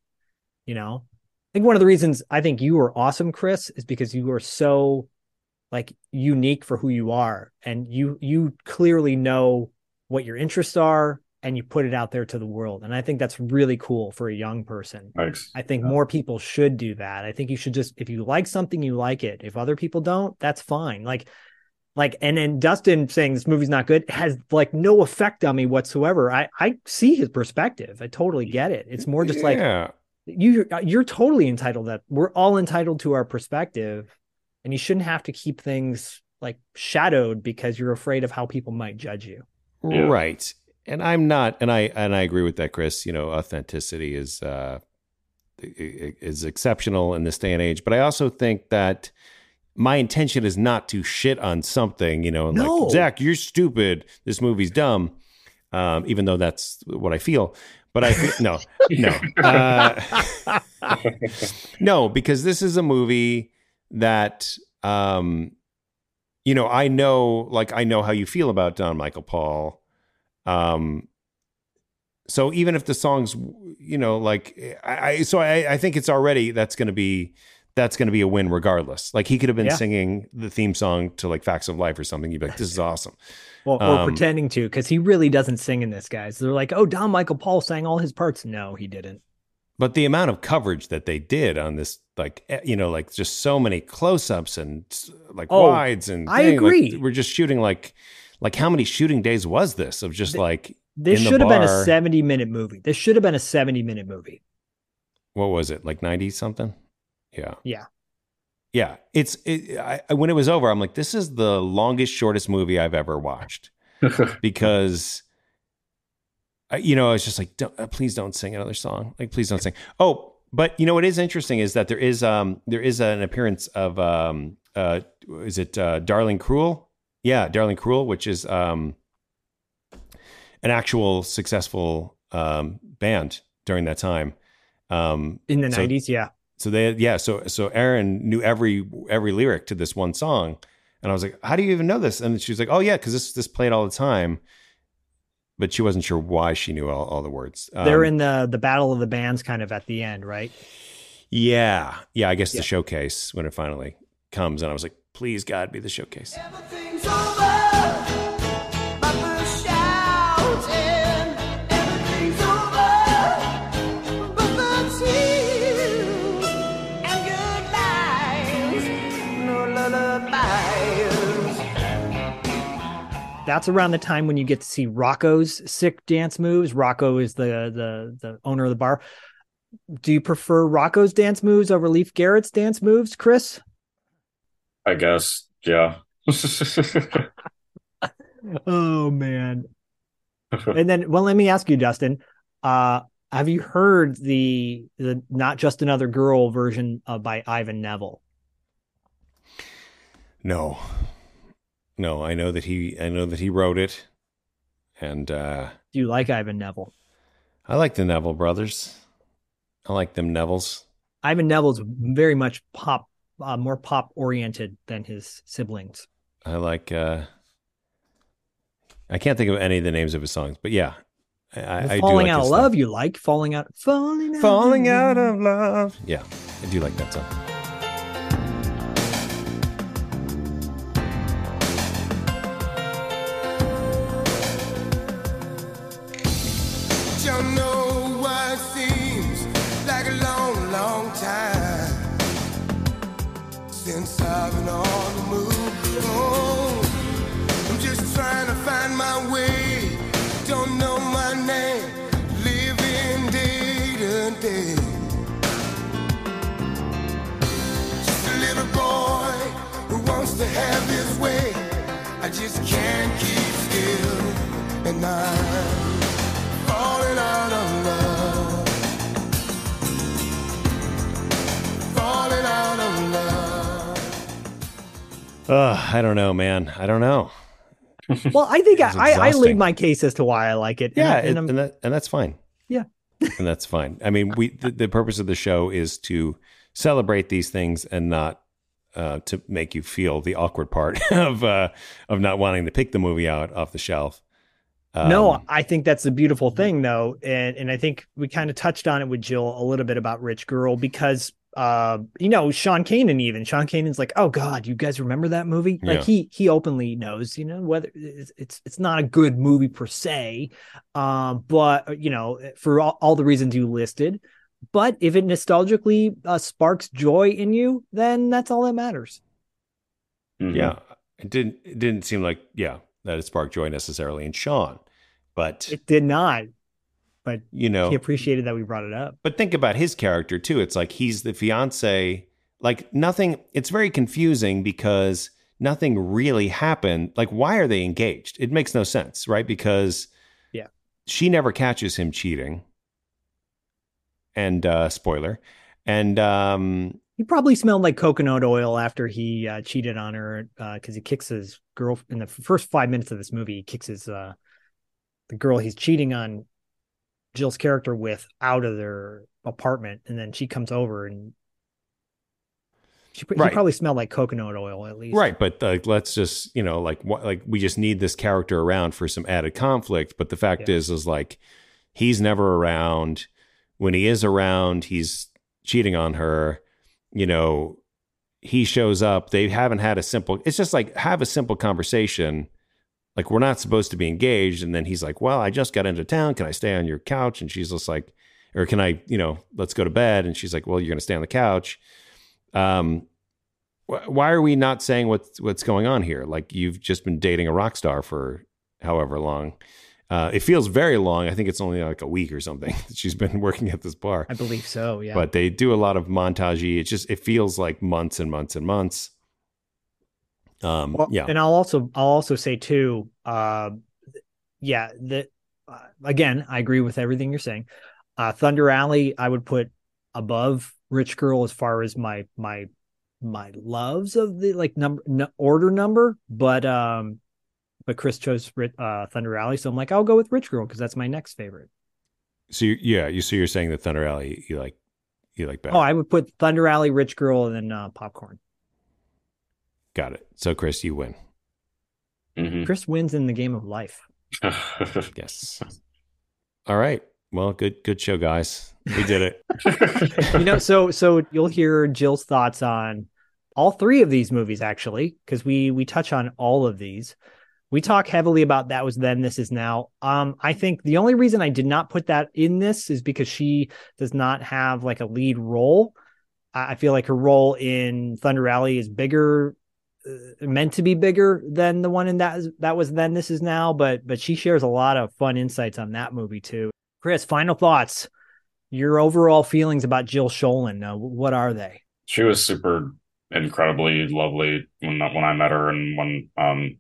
You know, I think one of the reasons I think you are awesome, Chris, is because you are so like unique for who you are, and you you clearly know what your interests are, and you put it out there to the world. And I think that's really cool for a young person. Thanks. I think more people should do that. I think you should just if you like something, you like it. If other people don't, that's fine. Like like and then Dustin saying this movie's not good has like no effect on me whatsoever. I I see his perspective. I totally get it. It's more just like you you're totally entitled that we're all entitled to our perspective and you shouldn't have to keep things like shadowed because you're afraid of how people might judge you. Right. And I'm not and I and I agree with that Chris, you know, authenticity is uh i- i- is exceptional in this day and age, but I also think that my intention is not to shit on something, you know, No. like Zak, you're stupid. This movie's dumb. Um, even though that's what I feel, but I think no, [LAUGHS] no, uh, [LAUGHS] no, because this is a movie that, um, you know, I know, like, I know how you feel about Don Michael Paul. Um, so even if the songs, you know, like, I, I so I, I think it's already that's going to be that's going to be a win regardless. Like he could have been Yeah. singing the theme song to like Facts of Life or something. You'd be like, this is awesome. Well, or Um, pretending to, because he really doesn't sing in this, guys. They're like, oh, Don Michael Paul sang all his parts. No, he didn't. But the amount of coverage that they did on this, like eh, you know, like just so many close-ups and like Oh, wides and I thing, like, agree. we're just shooting like, like how many shooting days was this of just like This should have been a 70 minute movie. This should have been a 70 minute movie. What was it like ninety something? Yeah, Yeah. yeah. It's it, I, when it was over, I'm like, this is the longest, shortest movie I've ever watched [LAUGHS] because. I- You know, I was just like, don't, uh, please don't sing another song. Like, please don't sing. Oh, but you know what is interesting is that there is um there is an appearance of um uh is it uh Darling Cruel? Yeah, Darling Cruel, which is um an actual successful um band during that time. Um In the so- 90s, yeah. So they yeah, so so Erin knew every every lyric to this one song. And I was like, "How do you even know this?" And she was like, "Oh yeah, cuz this this played all the time." But she wasn't sure why she knew all, all the words. They're Um, in the the battle of the bands kind of at the end, right? Yeah. Yeah, I guess Yeah. the showcase when it finally comes and I was like, "Please God, be the showcase." That's around the time when you get to see Rocco's sick dance moves. Rocco is the the the owner of the bar. Do you prefer Rocco's dance moves over Leif Garrett's dance moves, Chris? I guess, yeah. [LAUGHS] Oh man. [LAUGHS] and then well let me ask you Dustin, uh have you heard the the not just another girl version uh, by Ivan Neville? No. No, I know that he I know that he wrote it. And uh Do you like Ivan Neville? I like the Neville brothers. I like them Nevilles. Ivan Neville's very much pop uh, more pop oriented than his siblings. I like uh I can't think of any of the names of his songs, but yeah. I, I, falling like out of stuff. love, you like falling out falling out Falling out of love. Yeah, I do like that song. Day. Just a little boy who wants to have his way. I just can't keep still, and I'm falling out of love. Falling out of love. Uh, I don't know, man. I don't know. Well, I think I, It's I, I laid my case as to why I like it. Yeah, and, and, I'm- and, that, and that's fine. yeah. And that's fine. I mean, we the, the purpose of the show is to celebrate these things and not uh, to make you feel the awkward part [LAUGHS] of uh, of not wanting to pick the movie out off the shelf. Um, no, I think that's a beautiful thing, though, and and I think we kind of touched on it with Jill a little bit about Rich Girl because uh, you know, Sean Kanan even Sean Kanan's like, oh God, you guys remember that movie? Like Yeah. he he openly knows, you know, whether it's it's, it's not a good movie per se, um, but you know, for all, all the reasons you listed. But if it nostalgically uh, sparks joy in you, then that's all that matters. yeah, it didn't it didn't seem like yeah that it sparked joy necessarily in Sean, but It did not, but you know he appreciated that we brought it up. But think about his character too. It's like he's the fiance. Like nothing. It's very confusing because nothing really happened. Like why are they engaged? It makes no sense, right? Because Yeah. she never catches him cheating. And uh spoiler. And um He probably smelled like coconut oil after he uh, cheated on her because he kicks his girl in the first five minutes of this movie. He kicks his uh, the girl he's cheating on Jill's character with out of their apartment, and then she comes over and she Right. probably smelled like coconut oil at least. Right, but like, let's just you know, like, what, like we just need this character around for some added conflict. But the fact is, is like, he's never around. When he is around, he's cheating on her. you know, he shows up. They haven't had a simple. It's just like have a simple conversation. Like we're not supposed to be engaged, and then he's like, "Well, I just got into town. Can I stay on your couch?" And she's just like, "Or can I, you know, let's go to bed?" And she's like, "Well, you're going to stay on the couch." Um, wh- why are we not saying what's what's going on here? Like you've just been dating a rock star for however long. Uh, it feels very long. I think it's only like a week or something [LAUGHS] that she's been working at this bar. I believe so. Yeah. But they do a lot of montagey. It just it feels like months and months and months. Um, Well, yeah. And I'll also I'll also say too, uh, yeah, that uh, again, I agree with everything you're saying. Uh, Thunder Alley, I would put above Rich Girl as far as my my my loves of the like number n- order number, but um, but Chris chose uh, Thunder Alley, so I'm like, I'll go with Rich Girl because that's my next favorite. So you, yeah, you so you're saying that Thunder Alley you like you like better. Oh, I would put Thunder Alley, Rich Girl, and then uh, Popcorn. Got it. So Chris, you win. Mm-hmm. Chris wins in the game of life. [LAUGHS] yes. All right. Well, good good show, guys. We did it. [LAUGHS] you know, so so you'll hear Jill's thoughts on all three of these movies actually, because we we touch on all of these. We talk heavily about that was then, this is now. Um, I think the only reason I did not put that in this is because she does not have like a lead role. I I feel like her role in Thunder Alley is bigger, meant to be bigger than the one in that that was then, this is now. But but she shares a lot of fun insights on that movie too. Chris, final thoughts your overall feelings about Jill Schoelen. Uh, what are they? she was super incredibly lovely when when I met her, and when um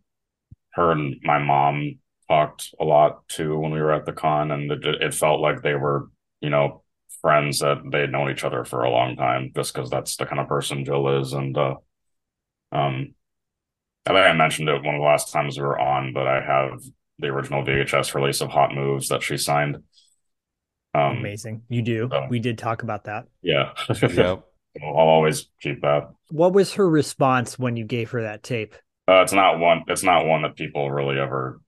her and my mom talked a lot too when we were at the con, and it, it felt like they were you know friends that they'd known each other for a long time, just because that's the kind of person Jill is, and uh, um I think I mentioned it one of the last times we were on, but I have the original VHS release of Hot Moves that she signed. Um, Amazing. You do. so- we did talk about that. Yeah. Yep. [LAUGHS] I'll always keep that. What was her response when you gave her that tape? Uh, it's not one. It's not one that people really ever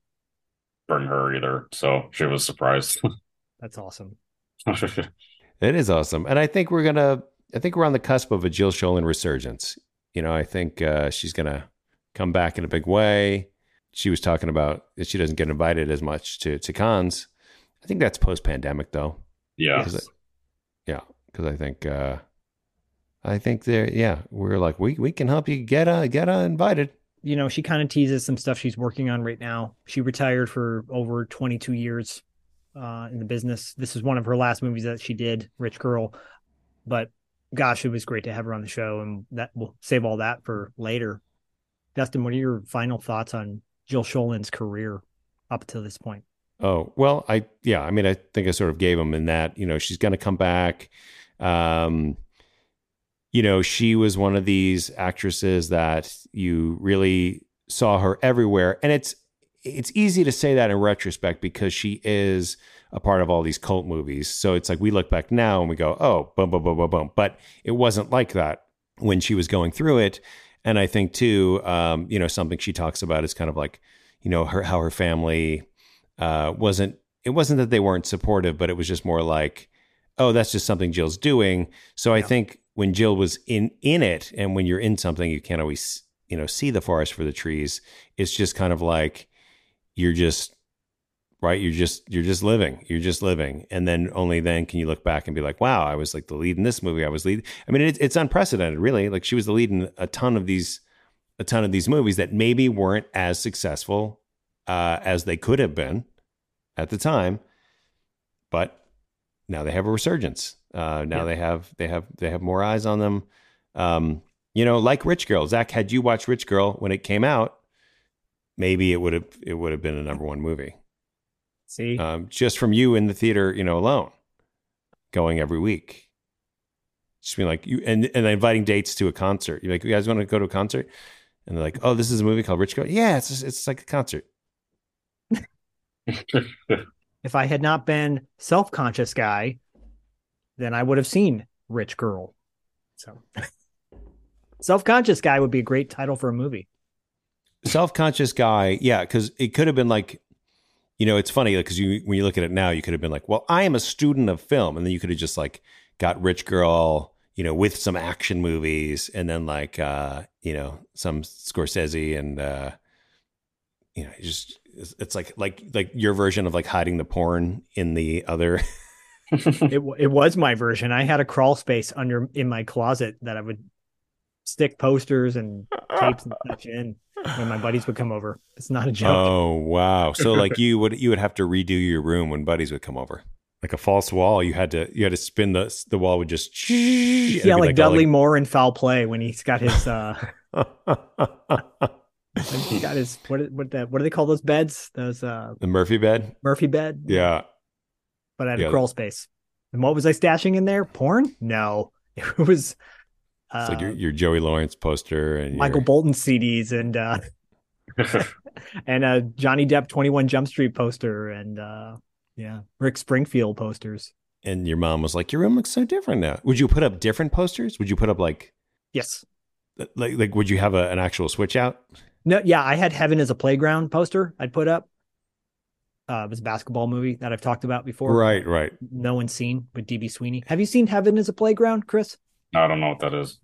bring her either. So she was surprised. [LAUGHS] That's awesome. [LAUGHS] It is awesome, and I think we're gonna. I think we're on the cusp of a Jill Schoelen resurgence. You know, I think uh, she's gonna come back in a big way. She was talking about that she doesn't get invited as much to to cons. I think that's post pandemic though. yeah. Because I- yeah, because I think uh, I think there. Yeah, we're like we we can help you get uh get uh, invited. You know, she kind of teases some stuff she's working on right now. She retired for over 22 years uh, in the business. This is one of her last movies that she did, Rich Girl. But gosh, it was great to have her on the show, and that we'll save all that for later. Dustin, what are your final thoughts on Jill Schoelen's career up to this point? Oh, well, I yeah, I mean I think I sort of gave him in that, you know, she's going to come back. Um you know, she was one of these actresses that you really saw her everywhere and it's it's easy to say that in retrospect because she is a part of all these cult movies. So it's like we look back now and we go, "Oh, boom boom boom boom boom." But it wasn't like that when she was going through it. And I think too, um, you know, something she talks about is kind of like, you know, her how her family uh, wasn't it wasn't that they weren't supportive, but it was just more like, oh, that's just something Jill's doing. So I think when Jill was in in it, and when you're in something, you can't always you know see the forest for the trees. It's just kind of like you're just right. You're just you're just living. You're just living, and then only then can you look back and be like, wow, I was like the lead in this movie. I was lead. I mean, it, it's unprecedented, really. Like she was the lead in a ton of these a ton of these movies that maybe weren't as successful uh, as they could have been at the time, but now they have a resurgence. Uh, now Yeah. they have they have they have more eyes on them. Um, you know, like Rich Girl. Zak, had you watched Rich Girl when it came out, maybe it would have it would have been a number one movie. See, Um, just from you in the theater, you know, alone, going every week. Just being like you and and inviting dates to a concert. You're like, you guys want to go to a concert? And they're like, oh, this is a movie called Rich Girl. Yeah, it's just, it's like a concert. if I had not been self conscious guy, then I would have seen Rich Girl. So, self conscious guy would be a great title for a movie. self-conscious guy yeah because it could have been like you know it's funny because you when you look at it now you could have been like well i am a student of film and then you could have just like got rich girl you know, with some action movies, and then like uh, you know some Scorsese and uh, you know, just it's, it's like like like your version of like hiding the porn in the other. [LAUGHS] it it was my version. I had a crawl space under in my closet that I would stick posters and tapes and such in when my buddies would come over. It's not a joke. Oh wow! So like you would you would have to redo your room when buddies would come over, like a false wall. You had to you had to spin the the wall would just yeah, like, Dudley like... Moore in Foul Play when he's got his. uh He got his what what that what do they call those beds? Those uh the Murphy bed. Murphy bed. Yeah. But I had Yeah. a crawl space. And what was I stashing in there? Porn? No. [LAUGHS] It was It's like your, your Joey Lawrence poster and Michael your, Bolton CDs and uh [LAUGHS] and a Johnny Depp 21 Jump Street poster and uh yeah, Rick Springfield posters. and your mom was like, "Your room looks so different now." Would you put up different posters? Would you put up like Yes. like like would you have a, an actual switch out? No, yeah, I had Heaven Is a Playground poster I'd put up. Uh, it was a basketball movie that I've talked about before. Right, right. No one's seen with DB Sweeney. Have you seen Heaven Is a Playground, Chris? I don't know what that is.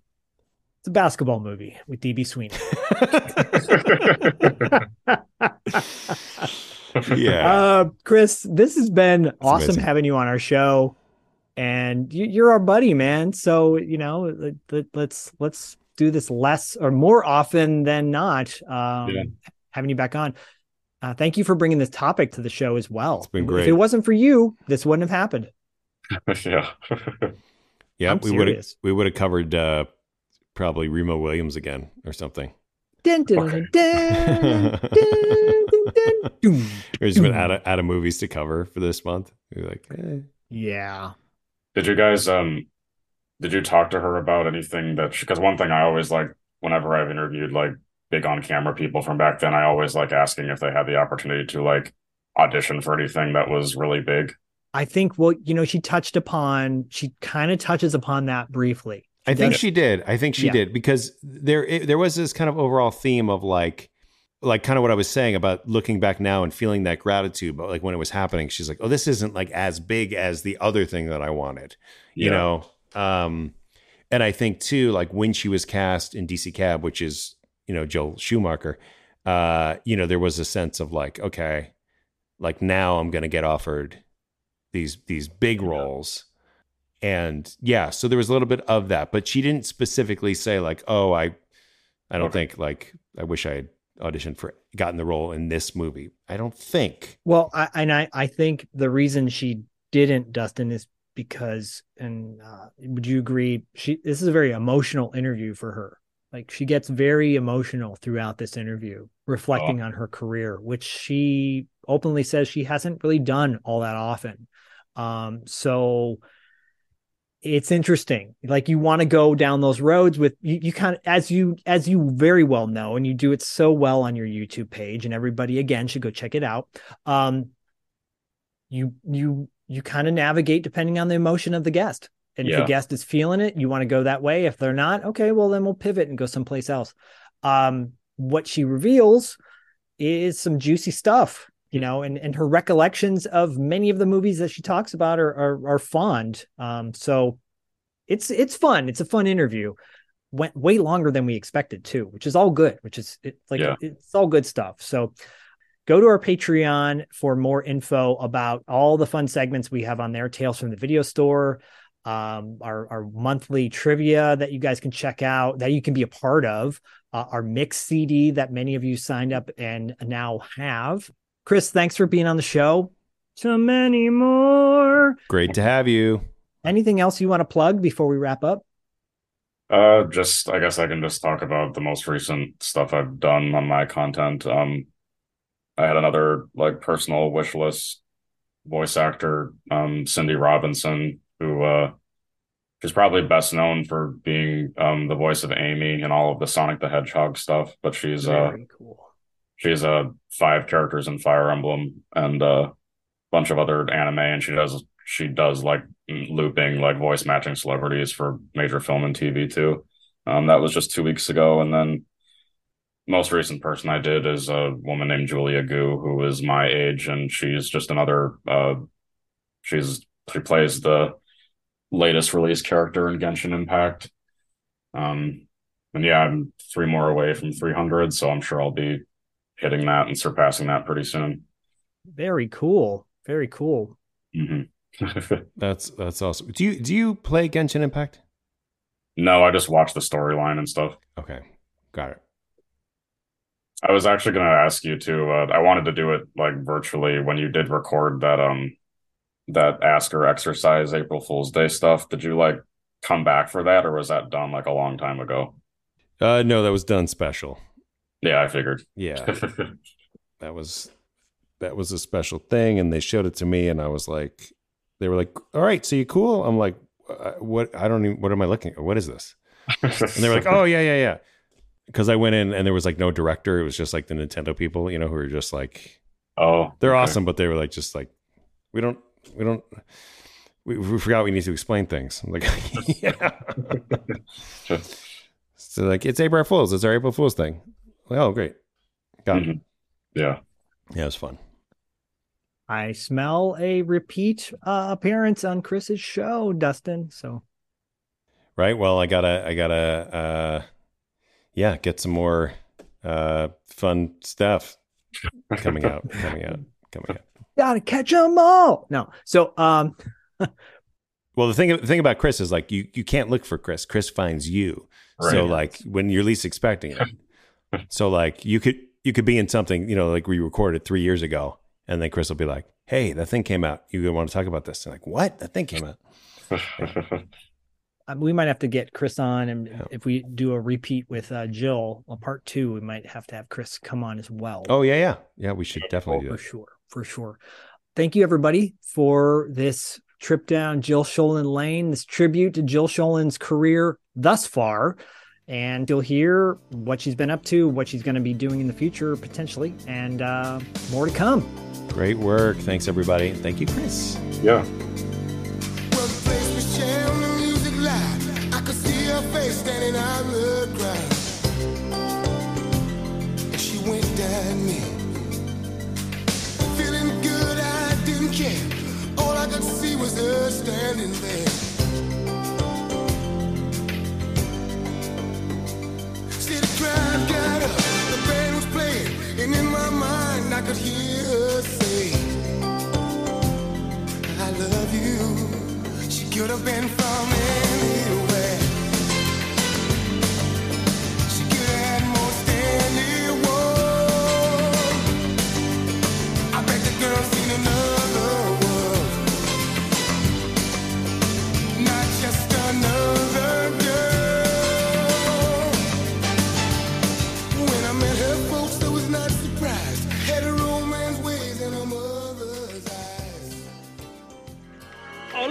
It's a basketball movie with DB Sweeney. [LAUGHS] Yeah. Uh, Chris, this has been awesome amazing. having you on our show, and you, you're our buddy, man. So you know, let, let, let's let's do this less or more often than not. Um, Yeah. Having you back on. Uh, thank you for bringing this topic to the show as well. It's been great. If it wasn't for you, this wouldn't have happened. [LAUGHS] yeah. [LAUGHS] Yeah, I'm we would have we would have covered uh, probably Remo Williams again or something. Dun. [LAUGHS] Or just been out of out of movies to cover for this month. We're like, eh. Yeah. Did you guys um did you talk to her about anything that because one thing I always like whenever I've interviewed like big on camera people from back then, I always like asking if they had the opportunity to like audition for anything that was really big. I think well, you know, she touched upon she kind of touches upon that briefly. I think does. she did. I think she Yeah. did because there it, there was this kind of overall theme of like like kind of what I was saying about looking back now and feeling that gratitude, but like when it was happening, she's like, "Oh, this isn't like as big as the other thing that I wanted," you Yeah. know. Um, and I think too, like when she was cast in DC Cab, which is you know Joel Schumacher, uh, you know, there was a sense of like, okay, like now I'm going to get offered these these big roles and yeah so there was a little bit of that but she didn't specifically say like oh i i don't think like i wish i had auditioned for gotten the role in this movie i don't think Well, I, and I, I think the reason she didn't, Dustin, is because, and uh, would you agree? She this is a very emotional interview for her. Like she gets very emotional throughout this interview, reflecting on her career, which she openly says she hasn't really done all that often. Um, so it's interesting. Like you want to go down those roads with you, you kind of as you as you very well know, and you do it so well on your YouTube page, and everybody again should go check it out. Um, you you you kind of navigate depending on the emotion of the guest. And if the guest is feeling it, you want to go that way. If they're not, okay, well then we'll pivot and go someplace else. Um, what she reveals is some juicy stuff, you know, and and her recollections of many of the movies that she talks about are are, are fond. Um, so it's it's fun. It's a fun interview. Went way longer than we expected too, which is all good. Which is it, like Yeah. it's all good stuff. So go to our Patreon for more info about all the fun segments we have on there. Tales from the Video Store, um, our our monthly trivia that you guys can check out, that you can be a part of, uh, our mix CD that many of you signed up and now have. Chris, thanks for being on the show. So many more. great to have you Anything else you want to plug before we wrap up? Uh, just I guess I can just talk about the most recent stuff I've done on my content. Um, I had another like personal wish list voice actor, um, Cindy Robinson, who uh, she's probably best known for being um the voice of Amy in all of the Sonic the Hedgehog stuff, but she's uh cool. She's uh five characters in Fire Emblem and a bunch of other anime, and she does she does like looping like voice matching celebrities for major film and TV too. Um, that was just two weeks ago, and then most recent person I did is a woman named Julia Gu, who is my age, and she's just another. Uh, she's she plays the latest release character in Genshin Impact. Um, and yeah, I'm three more away from 300, so I'm sure I'll be hitting that and surpassing that pretty soon. Very cool. Very cool. Mm-hmm. [LAUGHS] That's that's awesome. Do you do you play Genshin Impact? No, I just watch the storyline and stuff. Okay, got it. I was actually going to ask you to. Uh, I wanted to do it like virtually when you did record that um that ask or exercise April Fool's Day stuff. Did you like come back for that, or was that done like a long time ago? Uh, no, that was done special. Yeah, I figured. Yeah, [LAUGHS] that was that was a special thing, and they showed it to me, and I was like, they were like, "All right, so you cool?" I'm like, uh, "What? I don't even. What am I looking at? What is this?" and they were like, [LAUGHS] "Oh yeah, yeah, yeah." Because I went in and there was like no director. It was just like the Nintendo people, you know, who were just like, "Oh, they're okay. awesome," but they were like, just like, we don't, we don't. We, we forgot we need to explain things. I'm like, [LAUGHS] yeah. so like, it's April Fools. It's our April Fools thing. Like, oh, great. Got it. Mhm. Yeah. Yeah, it was fun. I smell a repeat uh, appearance on Chris's show, Dustin. So Right. Well, I gotta, I gotta, uh, yeah, get some more uh, fun stuff coming out, coming out, coming out. [LAUGHS] gotta catch them all. No. So um [LAUGHS] Well, the thing, the thing about Chris is like you, you can't look for Chris. Chris finds you. So like when you're least expecting it. So like you could, you could be in something, you know, like we recorded three years ago, and then Chris will be like, "Hey, that thing came out. You want to talk about this?" And like, "What? That thing came out." uh, we might have to get Chris on, and if we do a repeat with uh, Jill, part two, we might have to have Chris come on as well. Oh yeah, yeah, yeah. We should definitely do for sure, for sure. Thank you, everybody, for this trip down Jill Schoelen Lane, this tribute to Jill Schoelen's career thus far. And you'll hear what she's been up to, what she's going to be doing in the future, potentially, and uh, more to come. Great work. Thanks everybody. Thank you, Chris. Yeah. Share the music live. I could see her face standing out the crowd. She winked at me. Feeling good, I didn't care. All I could see was her standing there. Mind I could hear her say, I love you. She could have been from anywhere.